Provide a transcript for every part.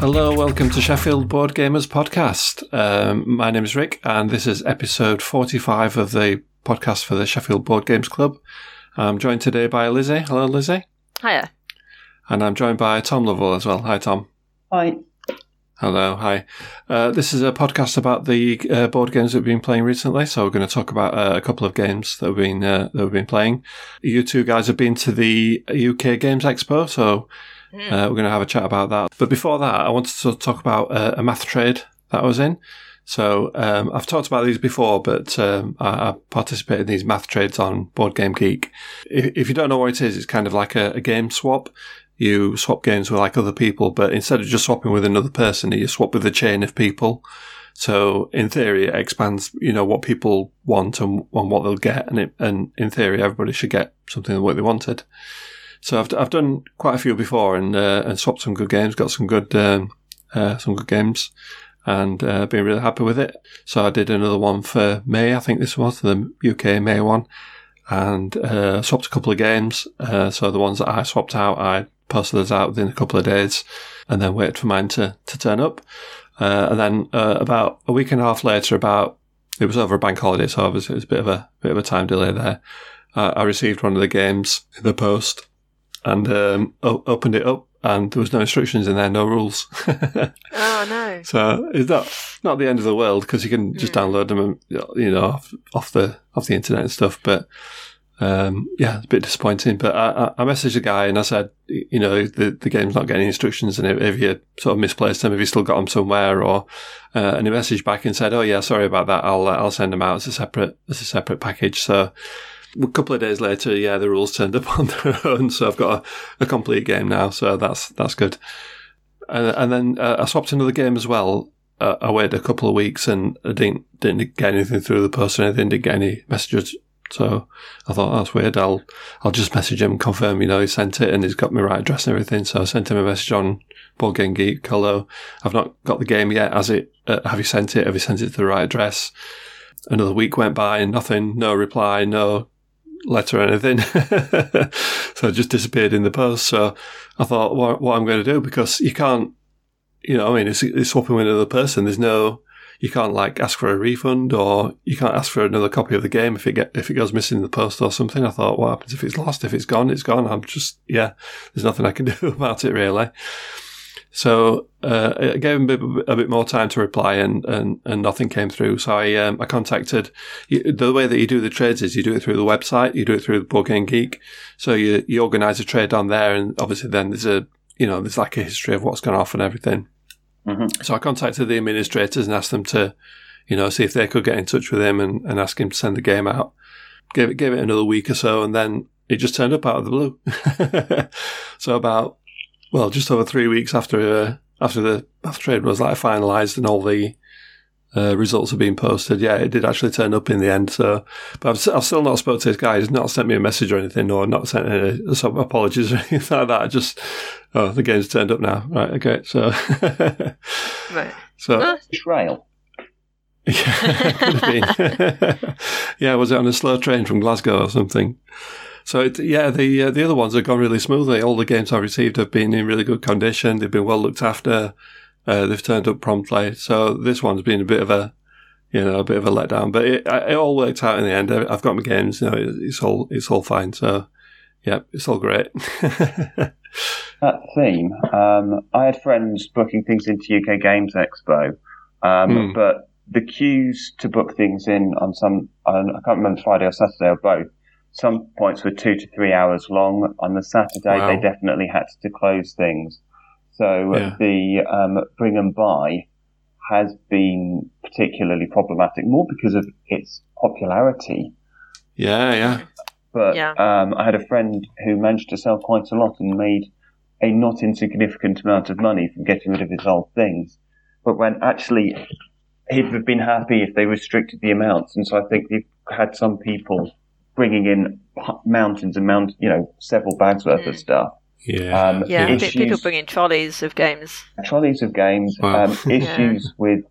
Hello, welcome to Sheffield Board Gamers Podcast. Um, my name is Rick, and this is episode 45 of the podcast for the Sheffield Board Games Club. I'm joined today by Lizzy. Hello, Lizzy. Hiya. And I'm joined by Tom Lovell as well. Hi, Tom. Hi. Hello, hi. Uh, this is a podcast about the uh, board games that we've been playing recently. So we're going to talk about uh, a couple of games that we've been uh, that we've been playing. You two guys have been to the UK Games Expo, so uh, we're going to have a chat about that. But before that, I wanted to talk about uh, a math trade that I was in. So um, I've talked about these before, but um, I, I participated in these math trades on Board Game Geek. If, if you don't know what it is, it's kind of like a, a game swap you swap games with like other people, but instead of just swapping with another person, you swap with a chain of people. So in theory, it expands, you know, what people want and, and what they'll get. And it, and in theory, everybody should get something that what they wanted. So I've, I've done quite a few before and, uh, and swapped some good games, got some good, um, uh, some good games and, uh, been really happy with it. So I did another one for May. I think this was the UK May one and, uh, swapped a couple of games. Uh, so the ones that I swapped out, I posted those out within a couple of days and then waited for mine to, to turn up. Uh, and then uh, about a week and a half later, about it was over a bank holiday, so obviously it was a bit of a bit of a time delay there. I received one of the games in the post and um, o- opened it up, and there was no instructions in there, no rules. Oh no. so it's not not the end of the world because you can just download them, and, you know, off, off the off the internet and stuff. But um, yeah, it's a bit disappointing. But I, I, I messaged a guy and I said, you know, the, the game's not getting instructions, and if, if you sort of misplaced them, if you still got them somewhere, or uh, and he messaged back and said, oh yeah, sorry about that. I'll uh, I'll send them out as a separate as a separate package. So a couple of days later, yeah, the rules turned up on their own, so I've got a, a complete game now. So that's that's good. And, and then uh, I swapped another game as well. Uh, I waited a couple of weeks and I didn't didn't get anything through the post or anything. Didn't get any messages. So I thought that's weird. I'll I'll just message him, confirm, you know, he sent it and he's got my right address and everything. So I sent him a message on Board Game Geek. Hello, I've not got the game yet. Has it? Uh, have you sent it? Have you sent it to the right address? Another week went by and nothing. No reply. No letter or anything. so it just disappeared in the post. So I thought, what, what I'm going to do because you can't, you know, I mean, it's, it's swapping with another person. There's no, you can't like ask for a refund or you can't ask for another copy of the game if it get if it goes missing in the post or something. I thought, what happens if it's lost? If it's gone, it's gone. I'm just yeah, there's nothing I can do about it really. So uh, I gave him a bit, a bit, more time to reply, and, and, and nothing came through. So I um, I contacted the way that you do the trades is you do it through the website, you do it through the Board Game Geek. So you you organise a trade on there, and obviously then there's a you know there's like a history of what's gone off and everything. Mm-hmm. So I contacted the administrators and asked them to, you know, see if they could get in touch with him and, and ask him to send the game out. Gave it, gave it another week or so, and then it just turned up out of the blue. so about, well, just over three weeks after uh, after the after trade was like finalised and all the uh, results have been posted. Yeah, it did actually turn up in the end. So, but I've, I've still not spoken to this guy. He's not sent me a message or anything, or not sent any some apologies or anything like that. Just oh, the game's turned up now. Right, okay. So, Right. so. Trail. yeah, could have been. yeah, was it on a slow train from Glasgow or something? So it, yeah, the uh, the other ones have gone really smoothly. All the games I've received have been in really good condition. They've been well looked after. Uh, they've turned up promptly. So this one's been a bit of a, you know, a bit of a letdown. But it, it all worked out in the end. I've got my games. You know, it, it's all it's all fine. So yeah, it's all great. That theme. Um, I had friends booking things into UK Games Expo, um, Hmm. but the queues to book things in on some, on, I can't remember Friday or Saturday or both. Some points were two to three hours long. On the Saturday, Wow. they definitely had to close things. So Yeah. the um, bring and buy has been particularly problematic, more because of its popularity. yeah, yeah. But Yeah. um, I had a friend who managed to sell quite a lot and made a not insignificant amount of money from getting rid of his old things. But when actually he'd have been happy if they restricted the amounts, and so I think they've had some people bringing in mountains and mount, you know, several bags worth of Mm. stuff. Yeah. Um, Yeah, issues, people bring in trolleys of games. trolleys of games, Wow. um, issues with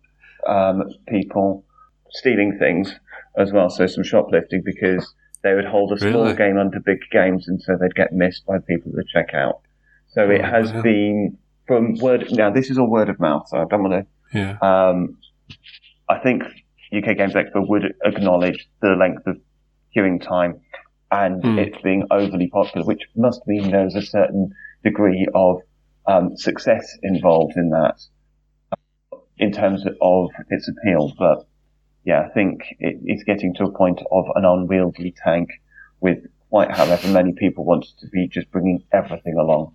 um, people stealing things as well. So some shoplifting because they would hold a small Really? game under big games, and so they'd get missed by people at the checkout. So it Oh, has wow. been from word now, this is all word of mouth, so I don't want Yeah. to. Um, I think UK Games Expo would acknowledge the length of queuing time and it being overly popular, which must mean there's a certain degree of um, success involved in that uh, in terms of its appeal. But yeah, I think it, it's getting to a point of an unwieldy tank with quite however many people want to be just bringing everything along.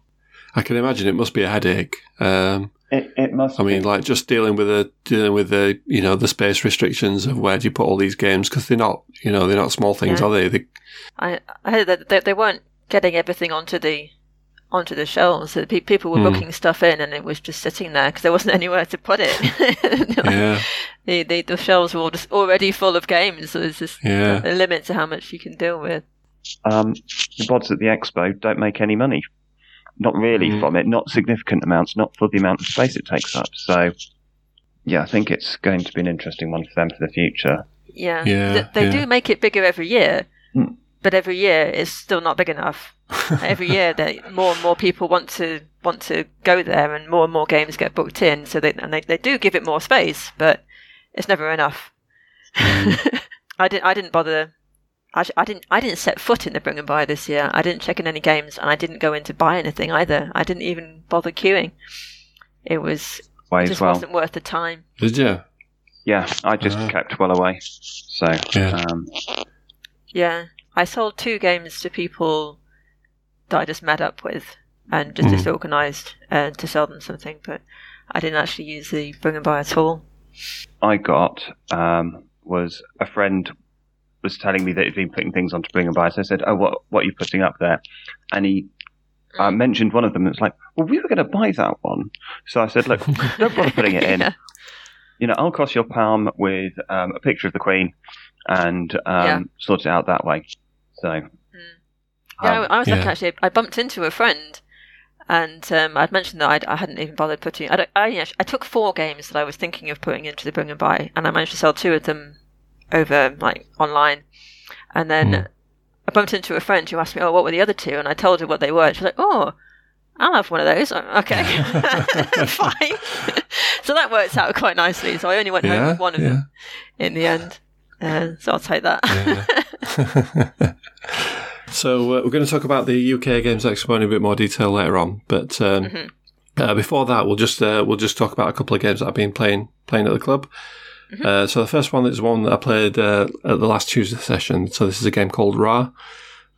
I can imagine it must be a headache. Um, It, it must. I mean, be. like just dealing with the dealing with the you know the space restrictions of where do you put all these games because they're not you know they're not small things, Yeah. are they? they I, I heard that they, they weren't getting everything onto the onto the shelves. That pe- people were Hmm. booking stuff in, and it was just sitting there because there wasn't anywhere to put it. yeah, the, the the shelves were all just already full of games, so there's just yeah. a limit to how much you can deal with. um, the bods at the expo don't make any money. Not really Mm. from it, not significant amounts, not for the amount of space it takes up. So, yeah, I think it's going to be an interesting one for them for the future. Yeah, Yeah, Th- they yeah. do make it bigger every year, Hmm. but every year it's still not big enough. every year, that more and more people want to want to go there, and more and more games get booked in. So they and they, they do give it more space, but it's never enough. I didn't I didn't bother. I, I didn't I didn't set foot in the Bring and Buy this year. I didn't check in any games, and I didn't go in to buy anything either. I didn't even bother queuing. It was it just well. wasn't worth the time. Did you? Yeah, I just Ah. kept well away. So, Yeah. um, Yeah, I sold two games to people that I just met up with and just Mm. disorganized uh, to sell them something, but I didn't actually use the bring and buy at all. I got um, was a friend was telling me that he'd been putting things onto Bring and Buy. So I said, "Oh, what what are you putting up there?" And he uh, mentioned one of them. and It's like, "Well, we were going to buy that one." So I said, "Look, don't bother putting it in. Yeah. You know, I'll cross your palm with um, a picture of the Queen and um, Yeah. sort it out that way." So, Yeah, I, um, I was looking yeah. actually. I bumped into a friend, and um, I'd mentioned that I'd, I hadn't even bothered putting. I, don't- I, yeah, I took four games that I was thinking of putting into the bring and buy, and I managed to sell two of them over like online, and then Mm. I bumped into a friend who asked me, "Oh, what were the other two? And I told her what they were. She's like, "Oh, I'll have one of those." Okay, fine. so that works out quite nicely. So I only went home with one of yeah. them in the end. Uh, so I'll take that. so uh, we're going to talk about the UK Games Expo in a bit more detail later on, but um, Mhm. uh, before that, we'll just uh, we'll just talk about a couple of games that I've been playing playing at the club. Uh, so the first one is one that I played uh, at the last Tuesday session. So this is a game called Ra.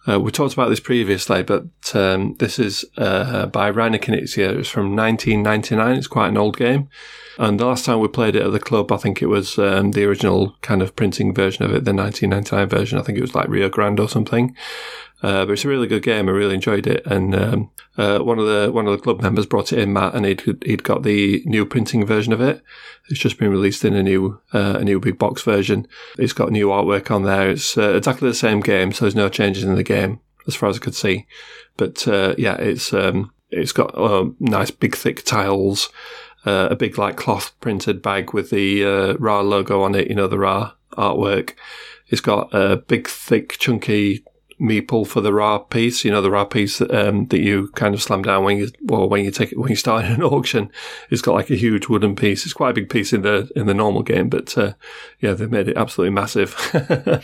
Uh, we talked about this previously, but um, this is uh, by Rainer Knizia. It's from 1999. It's quite an old game. And the last time we played it at the club, I think it was um, the original kind of printing version of it, the 1999 version. I think it was like Rio Grande or something. Uh, but it's a really good game. I really enjoyed it. And um, uh, one of the one of the club members brought it in, Matt, and he'd he'd got the new printing version of it. It's just been released in a new uh, a new big box version. It's got new artwork on there. It's uh, exactly the same game, so there's no changes in the game as far as I could see. But uh, yeah, it's um, it's got uh, nice big thick tiles, a big like cloth printed bag with the Ra logo on it. You know the Ra artwork. It's got a big thick chunky meeple for the Ra piece. You know the Ra piece that, um, that you kind of slam down when you well when you take it when you start an auction. It's got like a huge wooden piece. It's quite a big piece in the in the normal game, but uh, yeah, they made it absolutely massive.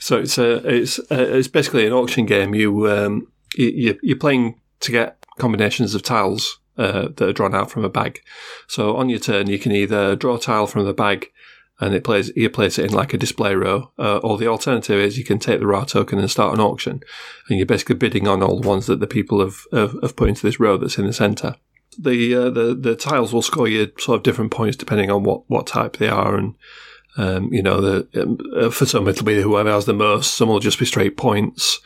so it's a it's uh it's basically an auction game. You um you, you- you're playing to get combinations of tiles uh, that are drawn out from a bag. So on your turn, you can either draw a tile from the bag. And it plays, you place it in like a display row, uh, or the alternative is you can take the Ra token and start an auction, and you're basically bidding on all the ones that the people have, have, have put into this row that's in the centre the uh, the the tiles will score you sort of different points depending on what, what type they are, and um, you know the um, uh, for some it'll be whoever has the most. Some will just be straight points.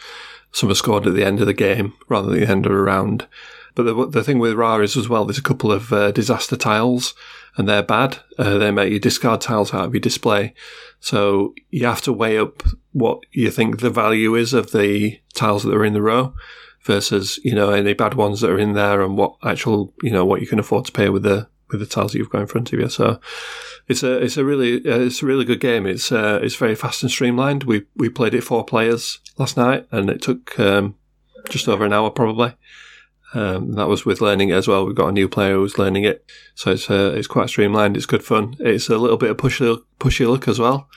Some are scored at the end of the game rather than the end of a round. But the the thing with Ra is as well. There's a couple of uh, disaster tiles, and they're bad. Uh, they make you discard tiles out of your display. So you have to weigh up what you think the value is of the tiles that are in the row versus you know any bad ones that are in there and what actual you know what you can afford to pay with the with the tiles that you've got in front of you. So it's a it's a really uh, it's a really good game. It's uh, it's very fast and streamlined. We we played it four players last night and it took um, just over an hour probably. Um, that was with learning it as well. We've got a new player who's learning it, so it's uh, it's quite streamlined. It's good fun. It's a little bit of pushy pushy look as well.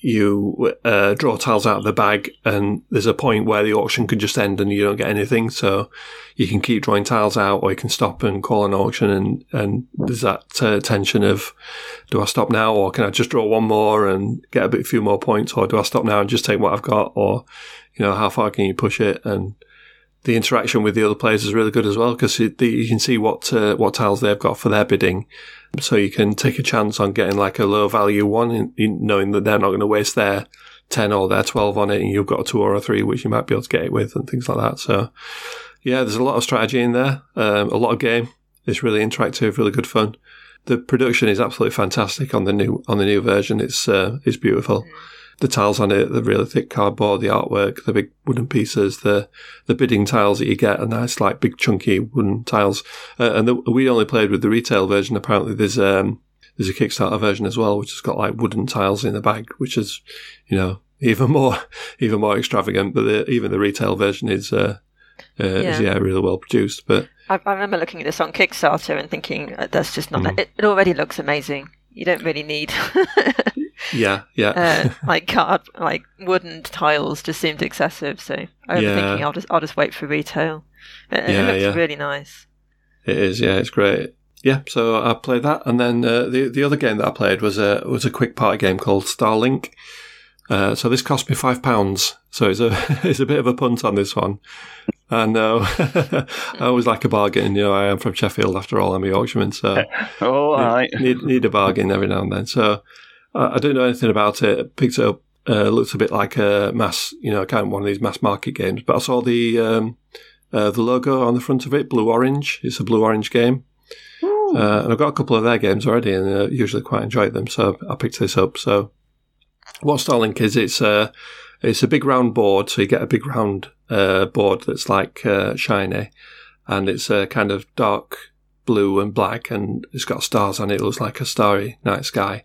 You uh, draw tiles out of the bag, and there's a point where the auction could just end and you don't get anything. So you can keep drawing tiles out, or you can stop and call an auction. And and there's that uh, tension of, do I stop now, or can I just draw one more and get a bit few more points, or do I stop now and just take what I've got, or you know how far can you push it and the interaction with the other players is really good as well because you can see what uh, what tiles they've got for their bidding, so you can take a chance on getting like a low value one, in, in knowing that they're not going to waste their ten or their twelve on it, and you've got a two or a three which you might be able to get it with and things like that. So, yeah, there's a lot of strategy in there, um, a lot of game. It's really interactive, really good fun. The production is absolutely fantastic on the new on the new version. It's uh, it's beautiful. Mm the tiles on it, the really thick cardboard, the artwork, the big wooden pieces, the the bidding tiles that you get are nice, like big chunky wooden tiles. Uh, and the, we only played with the retail version. Apparently, there's um, there's a Kickstarter version as well, which has got like wooden tiles in the bag, which is you know even more even more extravagant. But the, even the retail version is. Uh, uh, yeah. Is, yeah, really well produced. But I, I, remember looking at this on Kickstarter and thinking that's just not. Mm. It, it already looks amazing. You don't really need Yeah, yeah. uh, like card, like wooden tiles just seemed excessive. So I was yeah. thinking I'll just I'll just wait for retail. It, yeah, it looks yeah. really nice. It is, yeah, it's great. Yeah, so I played that, and then uh, the the other game that I played was a was a quick party game called Starlink. Uh, so this cost me five pounds. So it's a it's a bit of a punt on this one. I know. I always like a bargain. You know, I am from Sheffield after all. I'm a Yorkshireman, so all right. need, need a bargain every now and then. So I don't know anything about it. Picked it up. Uh, looks a bit like a mass, you know, kind of one of these mass market games. But I saw the um, uh, the logo on the front of it, blue orange. It's a blue orange game, uh, and I've got a couple of their games already, and I usually quite enjoy them. So I picked this up. So what Starlink is? It's a it's a big round board. So you get a big round uh, board that's like uh, shiny, and it's a kind of dark blue and black, and it's got stars on it. It looks like a starry night sky.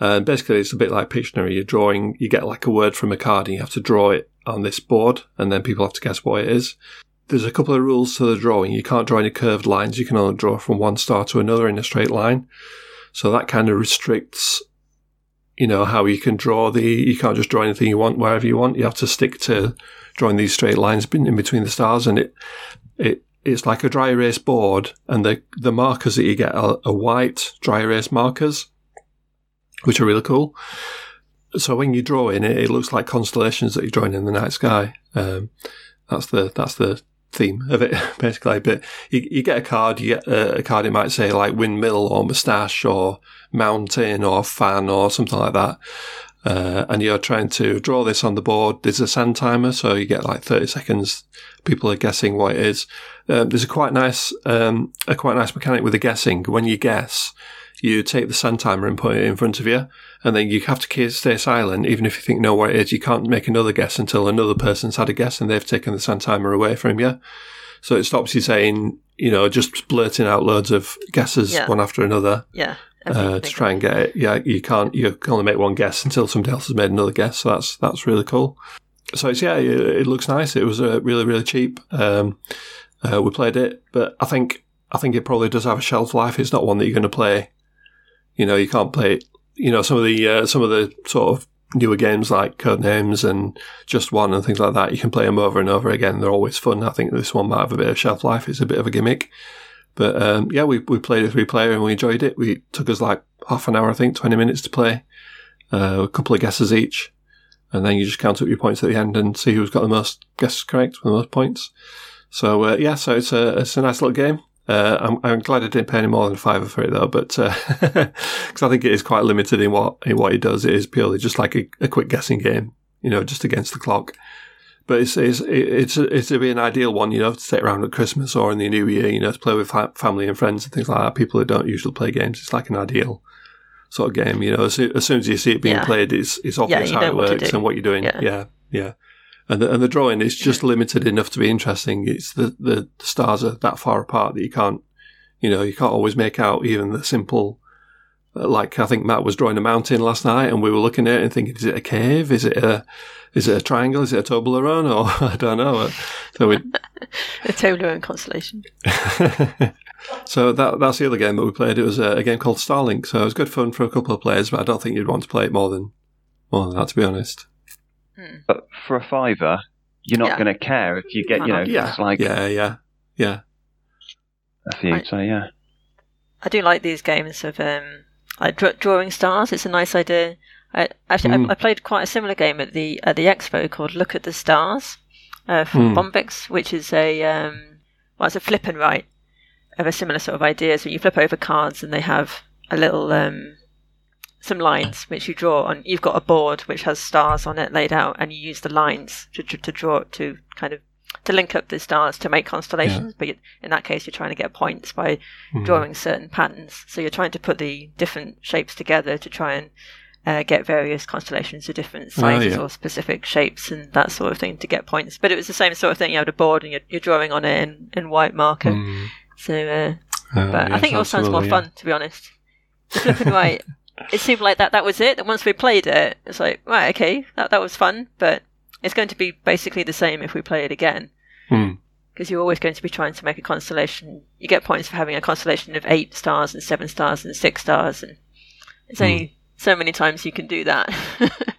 And basically, it's a bit like Pictionary. You're drawing, you get like a word from a card and you have to draw it on this board, and then people have to guess what it is. There's a couple of rules to the drawing. You can't draw any curved lines. You can only draw from one star to another in a straight line. So that kind of restricts, you know, how you can draw the, you can't just draw anything you want wherever you want. You have to stick to drawing these straight lines in between the stars. And it, it, it's like a dry erase board and the, the markers that you get are, are white dry erase markers which are really cool. So when you draw in it, it looks like constellations that you're drawing in the night sky. Um, that's the that's the theme of it basically. But you, you get a card, you get a, card. It might say like windmill or moustache or mountain or fan or something like that. Uh, and you're trying to draw this on the board. There's a sand timer, so you get like 30 seconds. People are guessing what it is. Um, there's a quite nice, um, a quite nice mechanic with the guessing. When you guess, you take the sand timer and put it in front of you, and then you have to stay silent, even if you think know what it is. You can't make another guess until another person's had a guess and they've taken the sand timer away from you. So it stops you saying, you know, just blurting out loads of guesses yeah. one after another. Yeah. Uh, to try and get it. Yeah, you can't. You can only make one guess until somebody else has made another guess. So that's that's really cool. So it's yeah, it, it looks nice. It was uh, really really cheap. Um, uh, we played it, but I think I think it probably does have a shelf life. It's not one that you're going to play you know, you can't play. You know, some of the uh, some of the sort of newer games like Codenames and Just One and things like that. You can play them over and over again. They're always fun. I think this one might have a bit of shelf life. It's a bit of a gimmick. But um, yeah, we, we played a three player and we enjoyed it. We took us like half an hour, I think, 20 minutes to play. Uh, a couple of guesses each. And then you just count up your points at the end and see who's got the most guesses correct with the most points. So uh, yeah, so it's a, it's a nice little game. Uh, I'm, I'm, glad I didn't pay any more than five for it though, but because uh, I think it is quite limited in what in what it does. It is purely just like a, a quick guessing game, you know, just against the clock. But it's it's it's it's to be an ideal one, you know, to take around at Christmas or in the New Year, you know, to play with family and friends and things like that. People who don't usually play games, it's like an ideal sort of game, you know. As, as soon as you see it being yeah. played, it's it's obvious yeah, how it works and what you're doing. Yeah, yeah. yeah and the, and the drawing is just limited enough to be interesting. It's the, the, stars are that far apart that you can't, you know, you can't always make out even the simple uh, like I think Matt was drawing a mountain last night, and we were looking at it and thinking, is it a cave? Is it a is it a triangle? Is it a Toblerone? Or I don't know. Uh, so we a Toblerone constellation. so that that's the other game that we played. It was a, a, game called Starlink. So it was good fun for a couple of players, but I don't think you'd want to play it more than more than that, to be honest. Hmm. But for a fiver, you're not yeah. going to care if you get, you know, yeah, it's like yeah, yeah, yeah. A few, I, so yeah. I do like these games of um, like drawing stars. It's a nice idea. I, actually, mm. I, I, played quite a similar game at the at the expo called Look at the Stars uh, from mm. Bombyx, which is a um, well, it's a flip and write of a similar sort of idea. So you flip over cards, and they have a little um, some lines which you draw on. You've got a board which has stars on it laid out, and you use the lines to to, to draw to kind of to link up the stars to make constellations. Yeah. But in that case, you're trying to get points by mm. drawing certain patterns. So you're trying to put the different shapes together to try and uh, get various constellations of different sizes oh, yeah. or specific shapes and that sort of thing to get points. But it was the same sort of thing. You had a board and you're, you're drawing on it in, in white marker. Mm. So, uh, uh, but I think it all sounds more fun, to be honest. The flip and write, it seemed like that that was it. And once we played it, it's like, right, okay, that, that was fun, but it's going to be basically the same if we play it again. Mm because you're always going to be trying to make a constellation. You get points for having a constellation of eight stars and seven stars and six stars, and it's mm. only so many times you can do that.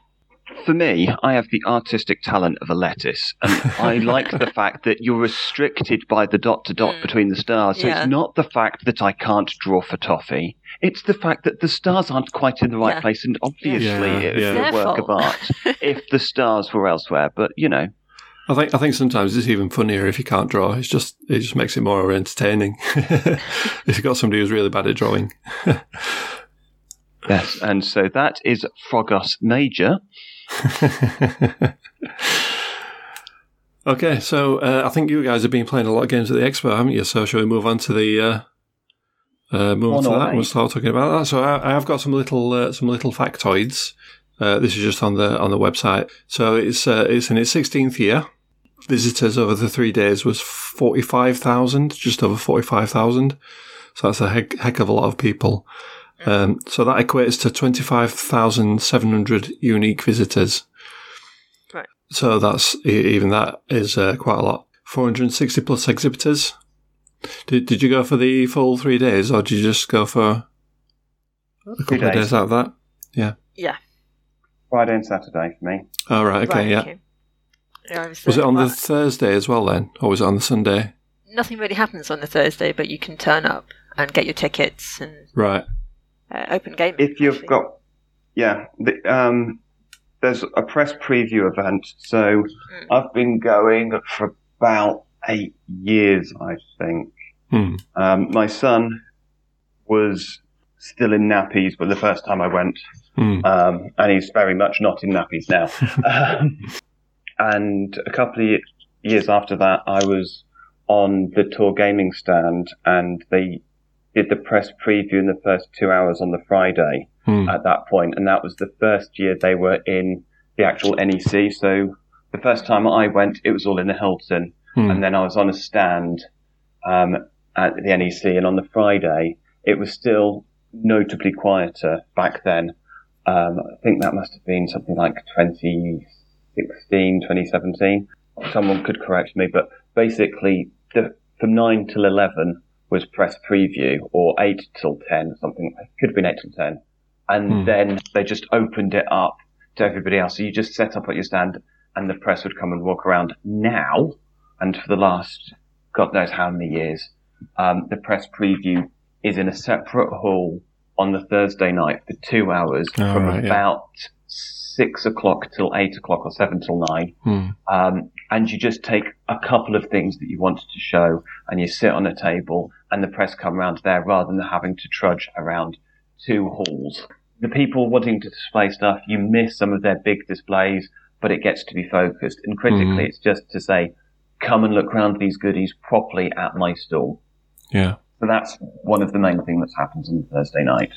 For me, I have the artistic talent of a lettuce, and I like the fact that you're restricted by the dot to dot mm. between the stars. So yeah. it's not the fact that I can't draw for toffee. It's the fact that the stars aren't quite in the right yeah. place, and obviously yeah, it would be a work of art if the stars were elsewhere. But you know, I think I think sometimes it's even funnier if you can't draw. It's just it just makes it more entertaining if you've got somebody who's really bad at drawing. Yes, and so that is Frogos Major. okay, so uh, I think you guys have been playing a lot of games at the expo, haven't you? So shall we move on to the uh, uh, move on to that? We'll start talking about that. So I, I have got some little uh, some little factoids. Uh, this is just on the on the website. So it's uh, it's in its 16th year. Visitors over the three days was 45,000, just over 45,000. So that's a heck, heck of a lot of people. Um, so that equates to 25,700 unique visitors. Right. So that's even that is uh, quite a lot. 460 plus exhibitors. Did, did you go for the full three days or did you just go for a couple days. of days out of that? Yeah. Yeah. Friday and Saturday for me. Oh, right. Okay. Right, yeah. Okay. yeah was, was it on the Thursday as well then? Or was it on the Sunday? Nothing really happens on the Thursday, but you can turn up and get your tickets and. Right uh, open game. If you've actually. got, yeah, the, um, there's a press preview event. So mm. I've been going for about eight years, I think. Mm. Um, my son was still in nappies, but the first time I went, mm. um, and he's very much not in nappies now. um, and a couple of years after that, I was on the tour gaming stand, and they did the press preview in the first two hours on the Friday hmm. at that point, and that was the first year they were in the actual NEC. So the first time I went, it was all in the Hilton, hmm. and then I was on a stand um, at the NEC, and on the Friday, it was still notably quieter back then. Um, I think that must have been something like 2016, 2017. Someone could correct me, but basically, the, from 9 till 11, was press preview or 8 till 10, or something, it could have been 8 till 10. And hmm. then they just opened it up to everybody else. So you just set up at your stand and the press would come and walk around now. And for the last, God knows how many years, um, the press preview is in a separate hall on the Thursday night for two hours oh, from right, about yeah six o'clock till eight o'clock or seven till nine. Hmm. Um, and you just take a couple of things that you wanted to show and you sit on a table and the press come around there rather than having to trudge around two halls. The people wanting to display stuff, you miss some of their big displays, but it gets to be focused. And critically, hmm. it's just to say, come and look around these goodies properly at my stall. Yeah. So that's one of the main things that happens on Thursday night.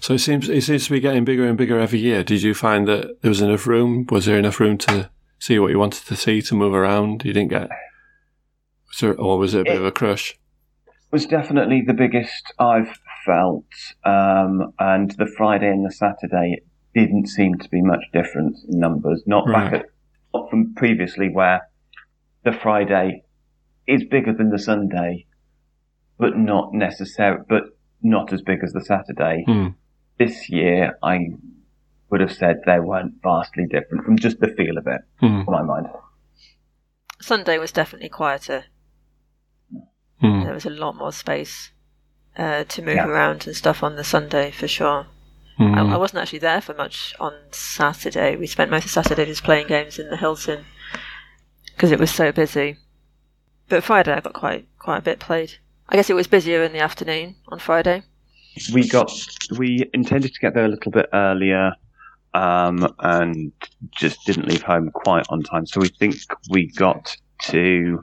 So it seems it seems to be getting bigger and bigger every year. Did you find that there was enough room? Was there enough room to see what you wanted to see to move around? You didn't get, was there, or was it a bit it of a crush? It was definitely the biggest I've felt, um, and the Friday and the Saturday didn't seem to be much difference in numbers. Not right. back at, not from previously where the Friday is bigger than the Sunday, but not necessary, but not as big as the Saturday. Mm. This year, I would have said they weren't vastly different from just the feel of it, mm. my mind. Sunday was definitely quieter. Mm. There was a lot more space uh, to move yeah. around and stuff on the Sunday for sure. Mm. I, I, wasn't actually there for much on Saturday. We spent most of Saturday just playing games in the Hilton because it was so busy. But Friday I got quite quite a bit played. I guess it was busier in the afternoon on Friday. We got we intended to get there a little bit earlier, um, and just didn't leave home quite on time. So we think we got to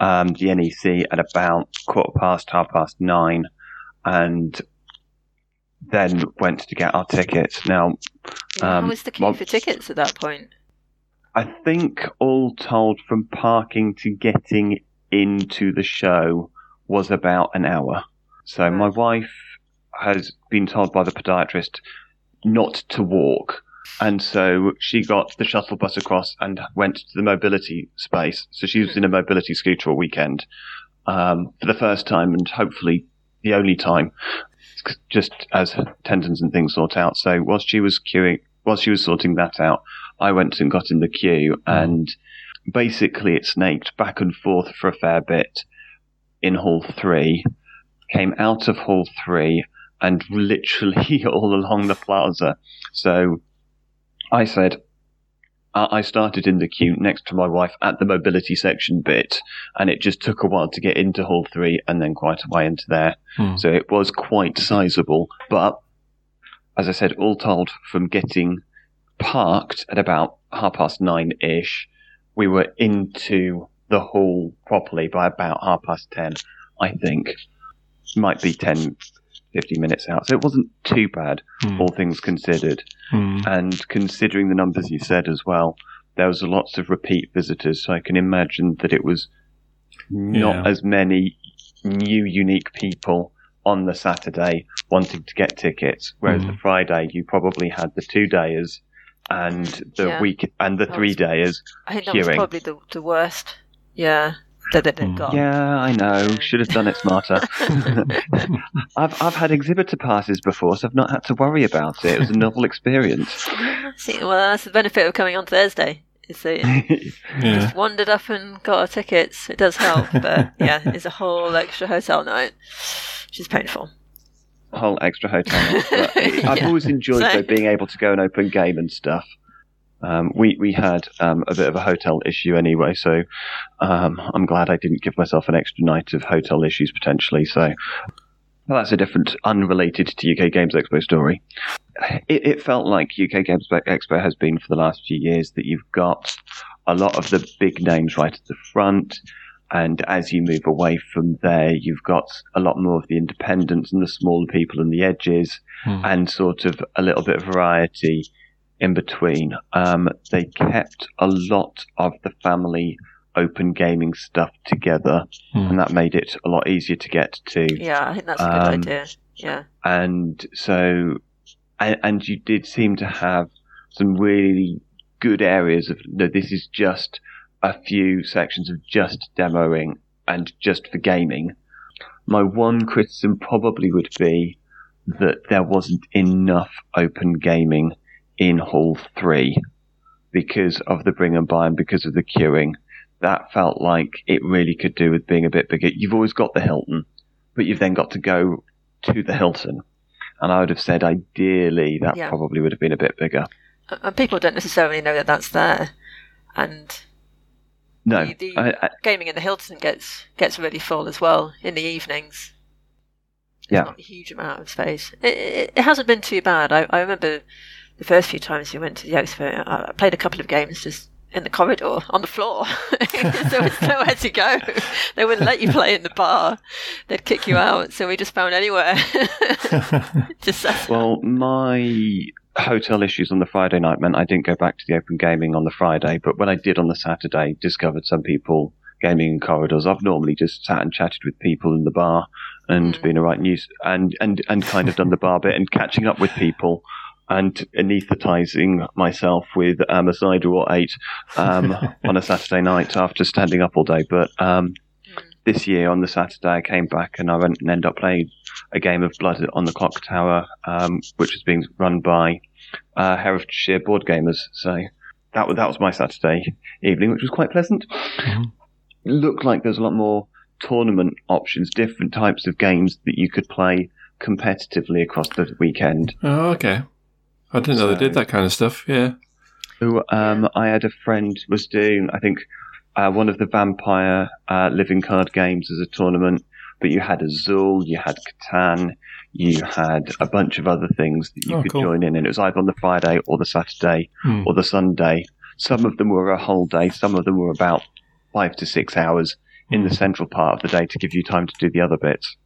um, the NEC at about quarter past, half past nine, and then went to get our tickets. Now, um, how was the queue well, for tickets at that point? I think all told, from parking to getting into the show was about an hour. So my wife has been told by the podiatrist not to walk. And so she got the shuttle bus across and went to the mobility space. So she was in a mobility scooter all weekend um, for the first time and hopefully the only time, just as tendons and things sort out. So whilst she was queuing, whilst she was sorting that out, I went and got in the queue and basically it snaked back and forth for a fair bit in Hall 3, came out of Hall 3 and literally all along the plaza. So I said, I started in the queue next to my wife at the mobility section bit, and it just took a while to get into Hall 3 and then quite a way into there. Hmm. So it was quite sizable. But as I said, all told, from getting parked at about half past nine ish, we were into the hall properly by about half past ten, I think. Might be 10, 15 minutes out. So it wasn't too bad, mm. all things considered. Mm. And considering the numbers you said as well, there was lots of repeat visitors. So I can imagine that it was not yeah. as many new, unique people on the Saturday wanting to get tickets. Whereas mm. the Friday, you probably had the two days and the yeah. week and the that three was, days. I think that queuing. was probably the, the worst. Yeah, that it mm. Yeah, I know. Should have done it smarter. I've I've had exhibitor passes before, so I've not had to worry about it. It was a novel experience. See, well, that's the benefit of coming on Thursday. Is that yeah. just wandered up and got our tickets. It does help, but yeah, it's a whole extra hotel night, which is painful whole extra hotel. But I've yeah. always enjoyed so, though being able to go and open game and stuff. Um, we we had um, a bit of a hotel issue anyway, so um, I'm glad I didn't give myself an extra night of hotel issues potentially. So well, that's a different, unrelated to UK Games Expo story. It, it felt like UK Games Expo has been for the last few years that you've got a lot of the big names right at the front. And as you move away from there, you've got a lot more of the independents and the smaller people on the edges, hmm. and sort of a little bit of variety in between. Um, they kept a lot of the family open gaming stuff together, hmm. and that made it a lot easier to get to. Yeah, I think that's a good um, idea. Yeah. And so, and, and you did seem to have some really good areas of no, this is just a few sections of just demoing and just for gaming. My one criticism probably would be that there wasn't enough open gaming in Hall 3 because of the bring and buy and because of the queuing. That felt like it really could do with being a bit bigger. You've always got the Hilton, but you've then got to go to the Hilton. And I would have said ideally that yeah. probably would have been a bit bigger. And people don't necessarily know that that's there. And no, the, the I, I, gaming in the Hilton gets gets really full as well in the evenings. There's yeah, not a huge amount of space. It, it, it, hasn't been too bad. I, I remember the first few times we went to the expo, I played a couple of games just in the corridor on the floor. there was nowhere to go. They wouldn't let you play in the bar. They'd kick you out. So we just found anywhere. just well, my hotel issues on the Friday night meant I didn't go back to the open gaming on the Friday, but when I did on the Saturday, discovered some people gaming in corridors. I've normally just sat and chatted with people in the bar and mm. being a right news and, and, and kind of done the bar bit and catching up with people and anaesthetizing myself with um, a cider or eight um, on a Saturday night after standing up all day. But um, mm. this year on the Saturday, I came back and I went and ended up playing a game of Blood on the Clock Tower, um, which was being run by uh, Herefordshire board gamers. So that was, that was my Saturday evening, which was quite pleasant. Mm-hmm. Looked like there's a lot more tournament options, different types of games that you could play competitively across the weekend. Oh, okay. I didn't so, know they did that kind of stuff. Yeah. So, um, I had a friend was doing, I think, uh, one of the vampire uh, living card games as a tournament. But you had Azul, you had Catan, you had a bunch of other things that you oh, could cool. join in, and it was either on the Friday or the Saturday mm. or the Sunday. Some of them were a whole day, some of them were about five to six hours in the hmm. central part of the day to give you time to do the other bits.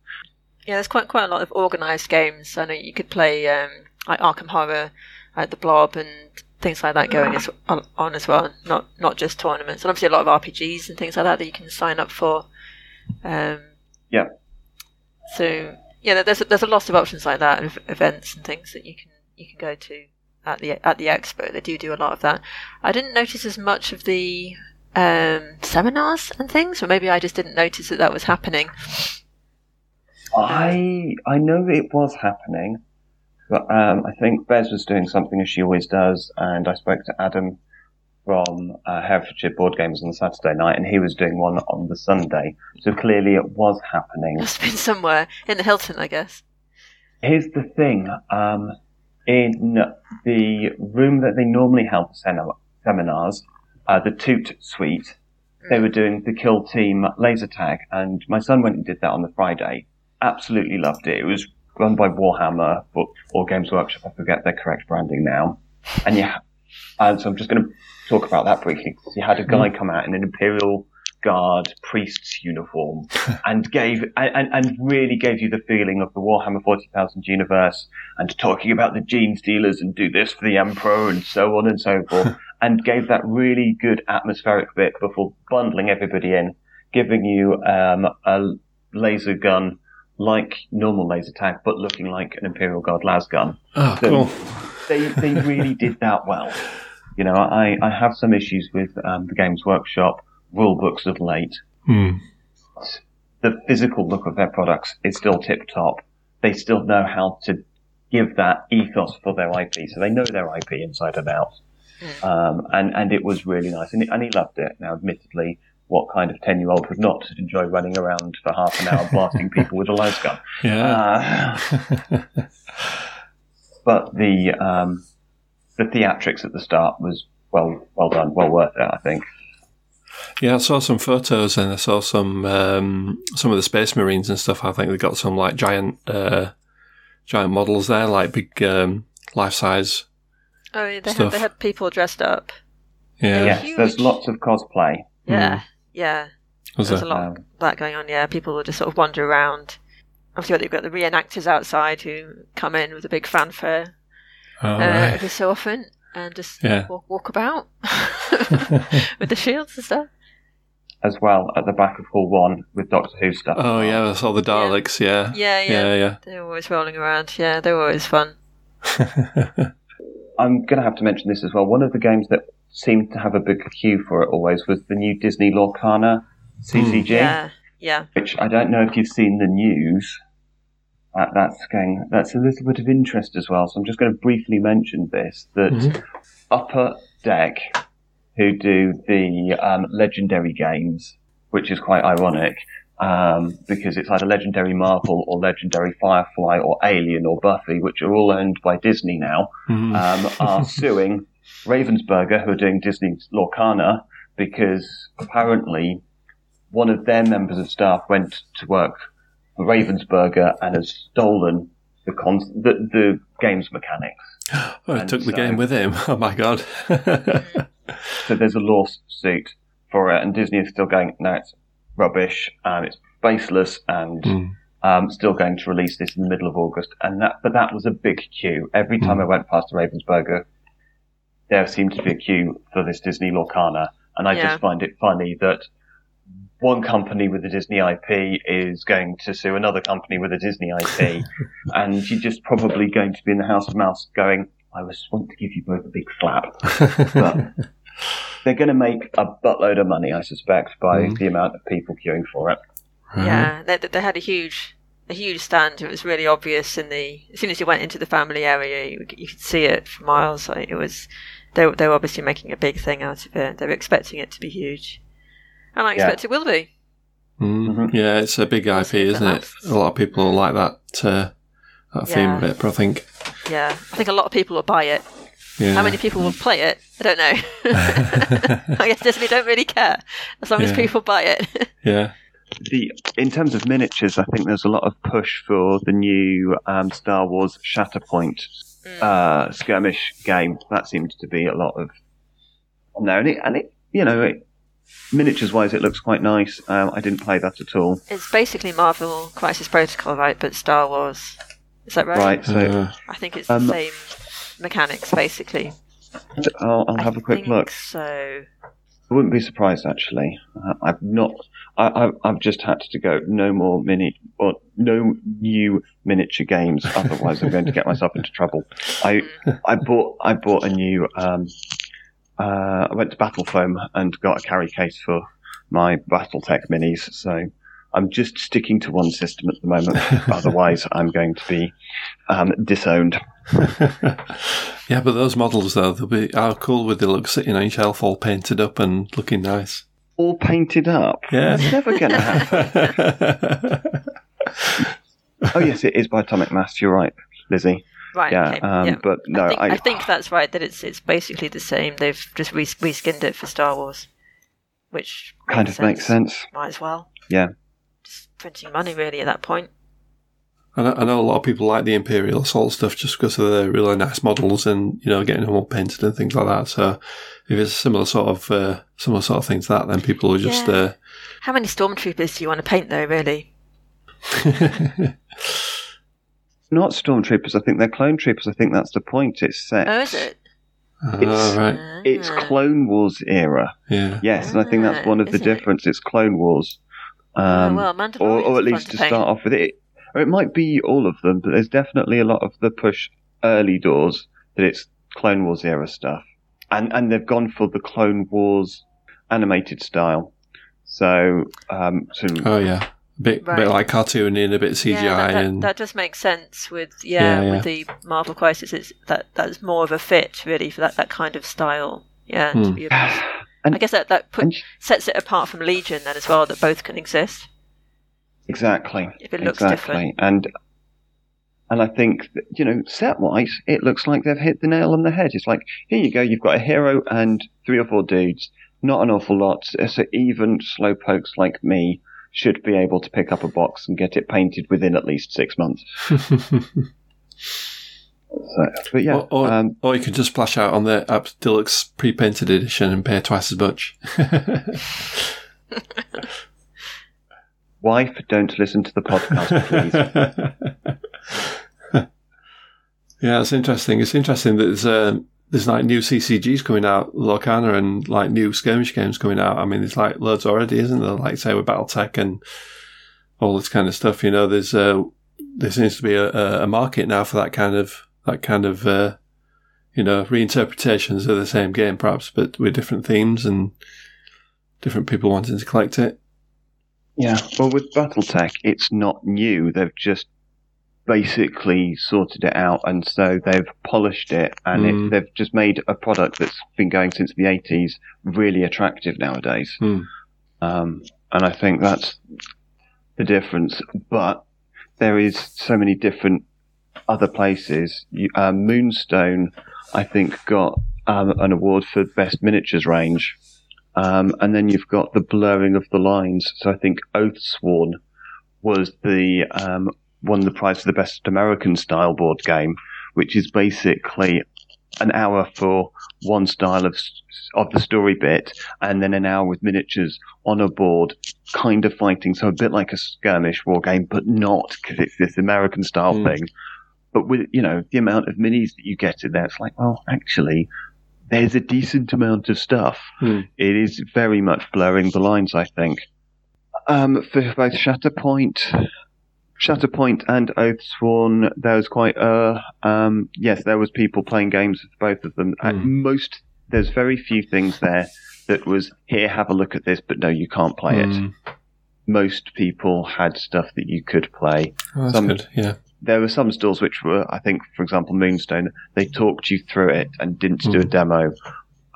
Yeah, there's quite quite a lot of organised games. I know you could play um, like Arkham Horror, like the Blob, and things like that going as, on, on, as well. Not not just tournaments, and obviously a lot of RPGs and things like that that you can sign up for. Um, yeah. So yeah, there's a, there's a lot of options like that, and events and things that you can you can go to at the at the expo. They do do a lot of that. I didn't notice as much of the um, seminars and things, or maybe I just didn't notice that that was happening. I I know it was happening, but um, I think Bez was doing something as she always does, and I spoke to Adam from uh, Herefordshire Board Games on the Saturday night, and he was doing one on the Sunday. So clearly, it was happening. Must have been somewhere in the Hilton, I guess. Here's the thing: um, in the room that they normally held seminars, uh, the Toot Suite, they mm. were doing the Kill Team laser tag, and my son went and did that on the Friday. Absolutely loved it. It was run by Warhammer or Games Workshop. I forget their correct branding now. And yeah, and so I'm just going to talk about that briefly. You had a guy mm-hmm. come out in an Imperial Guard priest's uniform and gave and, and really gave you the feeling of the Warhammer 40,000 universe and talking about the Genestealers and do this for the Emperor and so on and so forth and gave that really good atmospheric bit before bundling everybody in, giving you um, a laser gun like normal laser tag, but looking like an Imperial Guard las gun. Oh, so cool. They, they really did that well. You know, I, I have some issues with um, the Games Workshop rule books of late. Hmm. The physical look of their products is still tip top. They still know how to give that ethos for their IP, so they know their IP inside and out. Hmm. Um, and, and it was really nice, and, and he loved it. Now, admittedly, what kind of 10 year old would not enjoy running around for half an hour blasting people with a light gun? Yeah. Uh, but the, um, the theatrics at the start was well well done, well worth it, I think. Yeah, I saw some photos and I saw some um, some of the Space Marines and stuff. I think they got some like giant uh, giant models there, like big um, life size. Oh, yeah, they had they had people dressed up. Yeah, yes, there's lots of cosplay. Yeah, mm. Yeah. Was there's there? a lot um, of that going on. Yeah, people will just sort of wander around. Obviously, you've got the reenactors outside who come in with a big fanfare oh, uh, right. every so often and just yeah. walk, walk about with the shields and stuff. As well at the back of Hall One with Doctor Who stuff. Oh yeah, that's all the Daleks. Yeah. Yeah. yeah, yeah, yeah. They're always rolling around. Yeah, they're always fun. I'm going to have to mention this as well. One of the games that seemed to have a big queue for it always was the new Disney Lorcana CCG. Yeah, yeah. Which I don't know if you've seen the news that, that's going, that's a little bit of interest as well. So I'm just going to briefly mention this that mm-hmm. Upper Deck, who do the um, legendary games, which is quite ironic, um, because it's either Legendary Marvel or Legendary Firefly or Alien or Buffy, which are all owned by Disney now, mm. um, are suing Ravensburger, who are doing Disney's Lorcana, because apparently one of their members of staff went to work Ravensburger and has stolen the, con- the, the game's mechanics. Oh, he took the so, game with him. Oh my god. so there's a lawsuit for it, and Disney is still going, no, it's rubbish, and it's baseless, and mm. um, still going to release this in the middle of August. And that, but that was a big queue. Every time mm. I went past a Ravensburger, there seemed to be a queue for this Disney Lorcana, and I yeah. just find it funny that one company with a Disney IP is going to sue another company with a Disney IP, and you're just probably going to be in the House of Mouse going, I was want to give you both a big slap. but they're going to make a buttload of money, I suspect, by mm. the amount of people queuing for it. Yeah, they, they had a huge a huge stand. It was really obvious in the as soon as you went into the family area, you, you could see it for miles. Like it was they they were obviously making a big thing out of it. They were expecting it to be huge, and I expect yeah. it will be. Mm-hmm. Yeah, it's a big IP, isn't it? A lot of people like that uh, that theme of it. But I think yeah, I think a lot of people will buy it. Yeah. How many people will play it? I don't know. I guess Disney don't really care as long yeah. as people buy it. yeah the in terms of miniatures, I think there's a lot of push for the new um, Star Wars Shatterpoint mm. uh, skirmish game. That seems to be a lot of on there, and it, and it you know, it, miniatures wise, it looks quite nice. Um, I didn't play that at all. It's basically Marvel Crisis Protocol, right? But Star Wars. Is that right? Right. So uh, I think it's the um, same mechanics, basically. I'll, I'll have a quick look. So I wouldn't be surprised actually. Uh, I've not. I, have just had to go. No more mini or no new miniature games. Otherwise, I'm going to get myself into trouble. I I bought I bought a new. Um, uh, I went to Battle Foam and got a carry case for my BattleTech minis. So I'm just sticking to one system at the moment. Otherwise, I'm going to be um, disowned. yeah, but those models though, they'll be how cool would they look sitting on your shelf all painted up and looking nice? All painted up? Yeah. It's never going to happen. oh yes, it is by Atomic Mass. You're right, Lizzy. Right. Yeah, okay. um, yeah. But no, I think, I, I think, that's right. That it's it's basically the same. They've just re- reskinned it for Star Wars, which kind of sense. makes sense. Might as well. Yeah. Just printing money really at that point. I know, I know, a lot of people like the Imperial Assault stuff just because of the really nice models and you know getting them all painted and things like that. So if it's a similar sort of uh, similar sort of thing to that, then people will just. Yeah. Uh, How many stormtroopers do you want to paint though? Really. Not stormtroopers. I think they're clone troopers. I think that's the point. It's set. Oh, is it? It's, right. it's Clone Wars era. Yeah. Yes, and I think that's one of the difference. It? It's Clone Wars. Oh, um, well, or, or at least to, to start off with it or it might be all of them, but there's definitely a lot of the push early doors that it's Clone Wars era stuff, and and they've gone for the Clone Wars animated style. So, um, so oh yeah, a bit, right. bit like cartoony and a bit CGI, yeah, that, that, and that does make sense with yeah, yeah, yeah, with the Marvel Crisis. It's that that's more of a fit really for that that kind of style. Yeah, hmm. to be honest. And, I guess that that put, sets it apart from Legion then as well. That both can exist. Exactly. If it looks exactly. different. And and I think that, you know, set wise, it looks like they've hit the nail on the head. It's like here you go, you've got a hero and three or four dudes. Not an awful lot. So even slowpokes like me should be able to pick up a box and get it painted within at least six months. So, but yeah, or, or, um, or, you can just splash out on the App Deluxe pre-painted edition and pay twice as much. Wife, don't listen to the podcast, please. yeah, it's interesting. It's interesting that there's um, there's like new CCGs coming out, Lorcana, and like new skirmish games coming out. I mean, there's like loads already, isn't there? Like say with BattleTech and all this kind of stuff. You know, there's uh, there seems to be a, a market now for that kind of that kind of uh, you know reinterpretations of the same game, perhaps, but with different themes and different people wanting to collect it. Yeah, well, with BattleTech, it's not new. They've just basically sorted it out, and so they've polished it, and mm. it, hmm. they've just made a product that's been going since the 80s really attractive nowadays. Mm. Um, and I think that's the difference. But there is so many different other places. You, uh, Moonstone, I think, got um, an award for best miniatures range um, and then you've got the blurring of the lines. So I think Oathsworn was the um, won the prize for the best American style board game, which is basically an hour for one style of of the story bit, and then an hour with miniatures on a board, kind of fighting. So a bit like a skirmish war game, but not because it's this American style mm. thing. But with you know the amount of minis that you get in there, it's like, well, actually, there's a decent amount of stuff. Hmm. It is very much blurring the lines, I think. Um, for both Shatterpoint, Shatterpoint and Oathsworn, there was quite a um, yes, there was people playing games with both of them. At Hmm. most, there's very few things there that was here, have a look at this, but no, you can't play it. Mm. Most people had stuff that you could play. Oh, that's Some- good. Yeah. There were some stalls which were, I think, for example, Moonstone. They talked you through it and didn't do a Hmm. demo.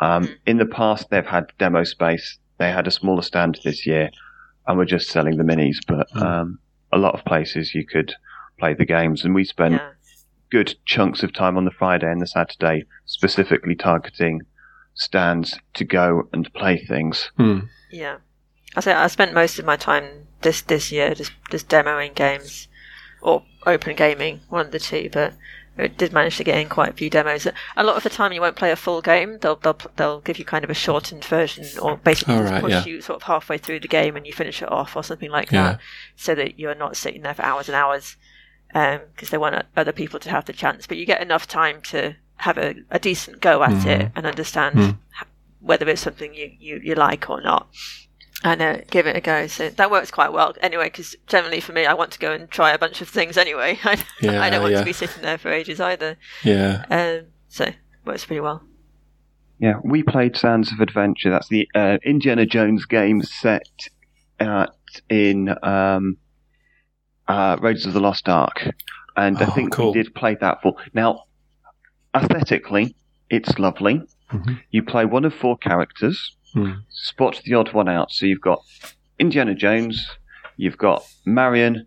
Um, in the past, they've had demo space. They had a smaller stand this year, and we're just selling the minis. But Hmm. um, a lot of places you could play the games, and we spent Yeah. good chunks of time on the Friday and the Saturday specifically targeting stands to go and play things. Mm. Yeah, I say I spent most of my time this this year just just demoing games or open gaming, one of the two. But it did manage to get in quite a few demos. A lot of the time, you won't play a full game. They'll they'll they'll give you kind of a shortened version, or basically Oh, just right, push yeah. you sort of halfway through the game and you finish it off, or something like Yeah. that, so that you're not sitting there for hours and hours. Because they want other people to have the chance, but you get enough time to have a, a decent go at it and understand Mm. whether it's something you, you, you like or not and uh, give it a go. So that works quite well anyway, because generally for me, I want to go and try a bunch of things anyway. I, Yeah, I don't want yeah. to be sitting there for ages either. Yeah. Um, so works pretty well. Yeah, we played Sands of Adventure. That's the uh, Indiana Jones game set at, in um, uh, Raiders of the Lost Ark, and I Oh, think cool. we did play that for. Now, aesthetically, it's lovely. Mhm. You play one of four characters. Mm. Spot the odd one out. So you've got Indiana Jones, you've got Marion,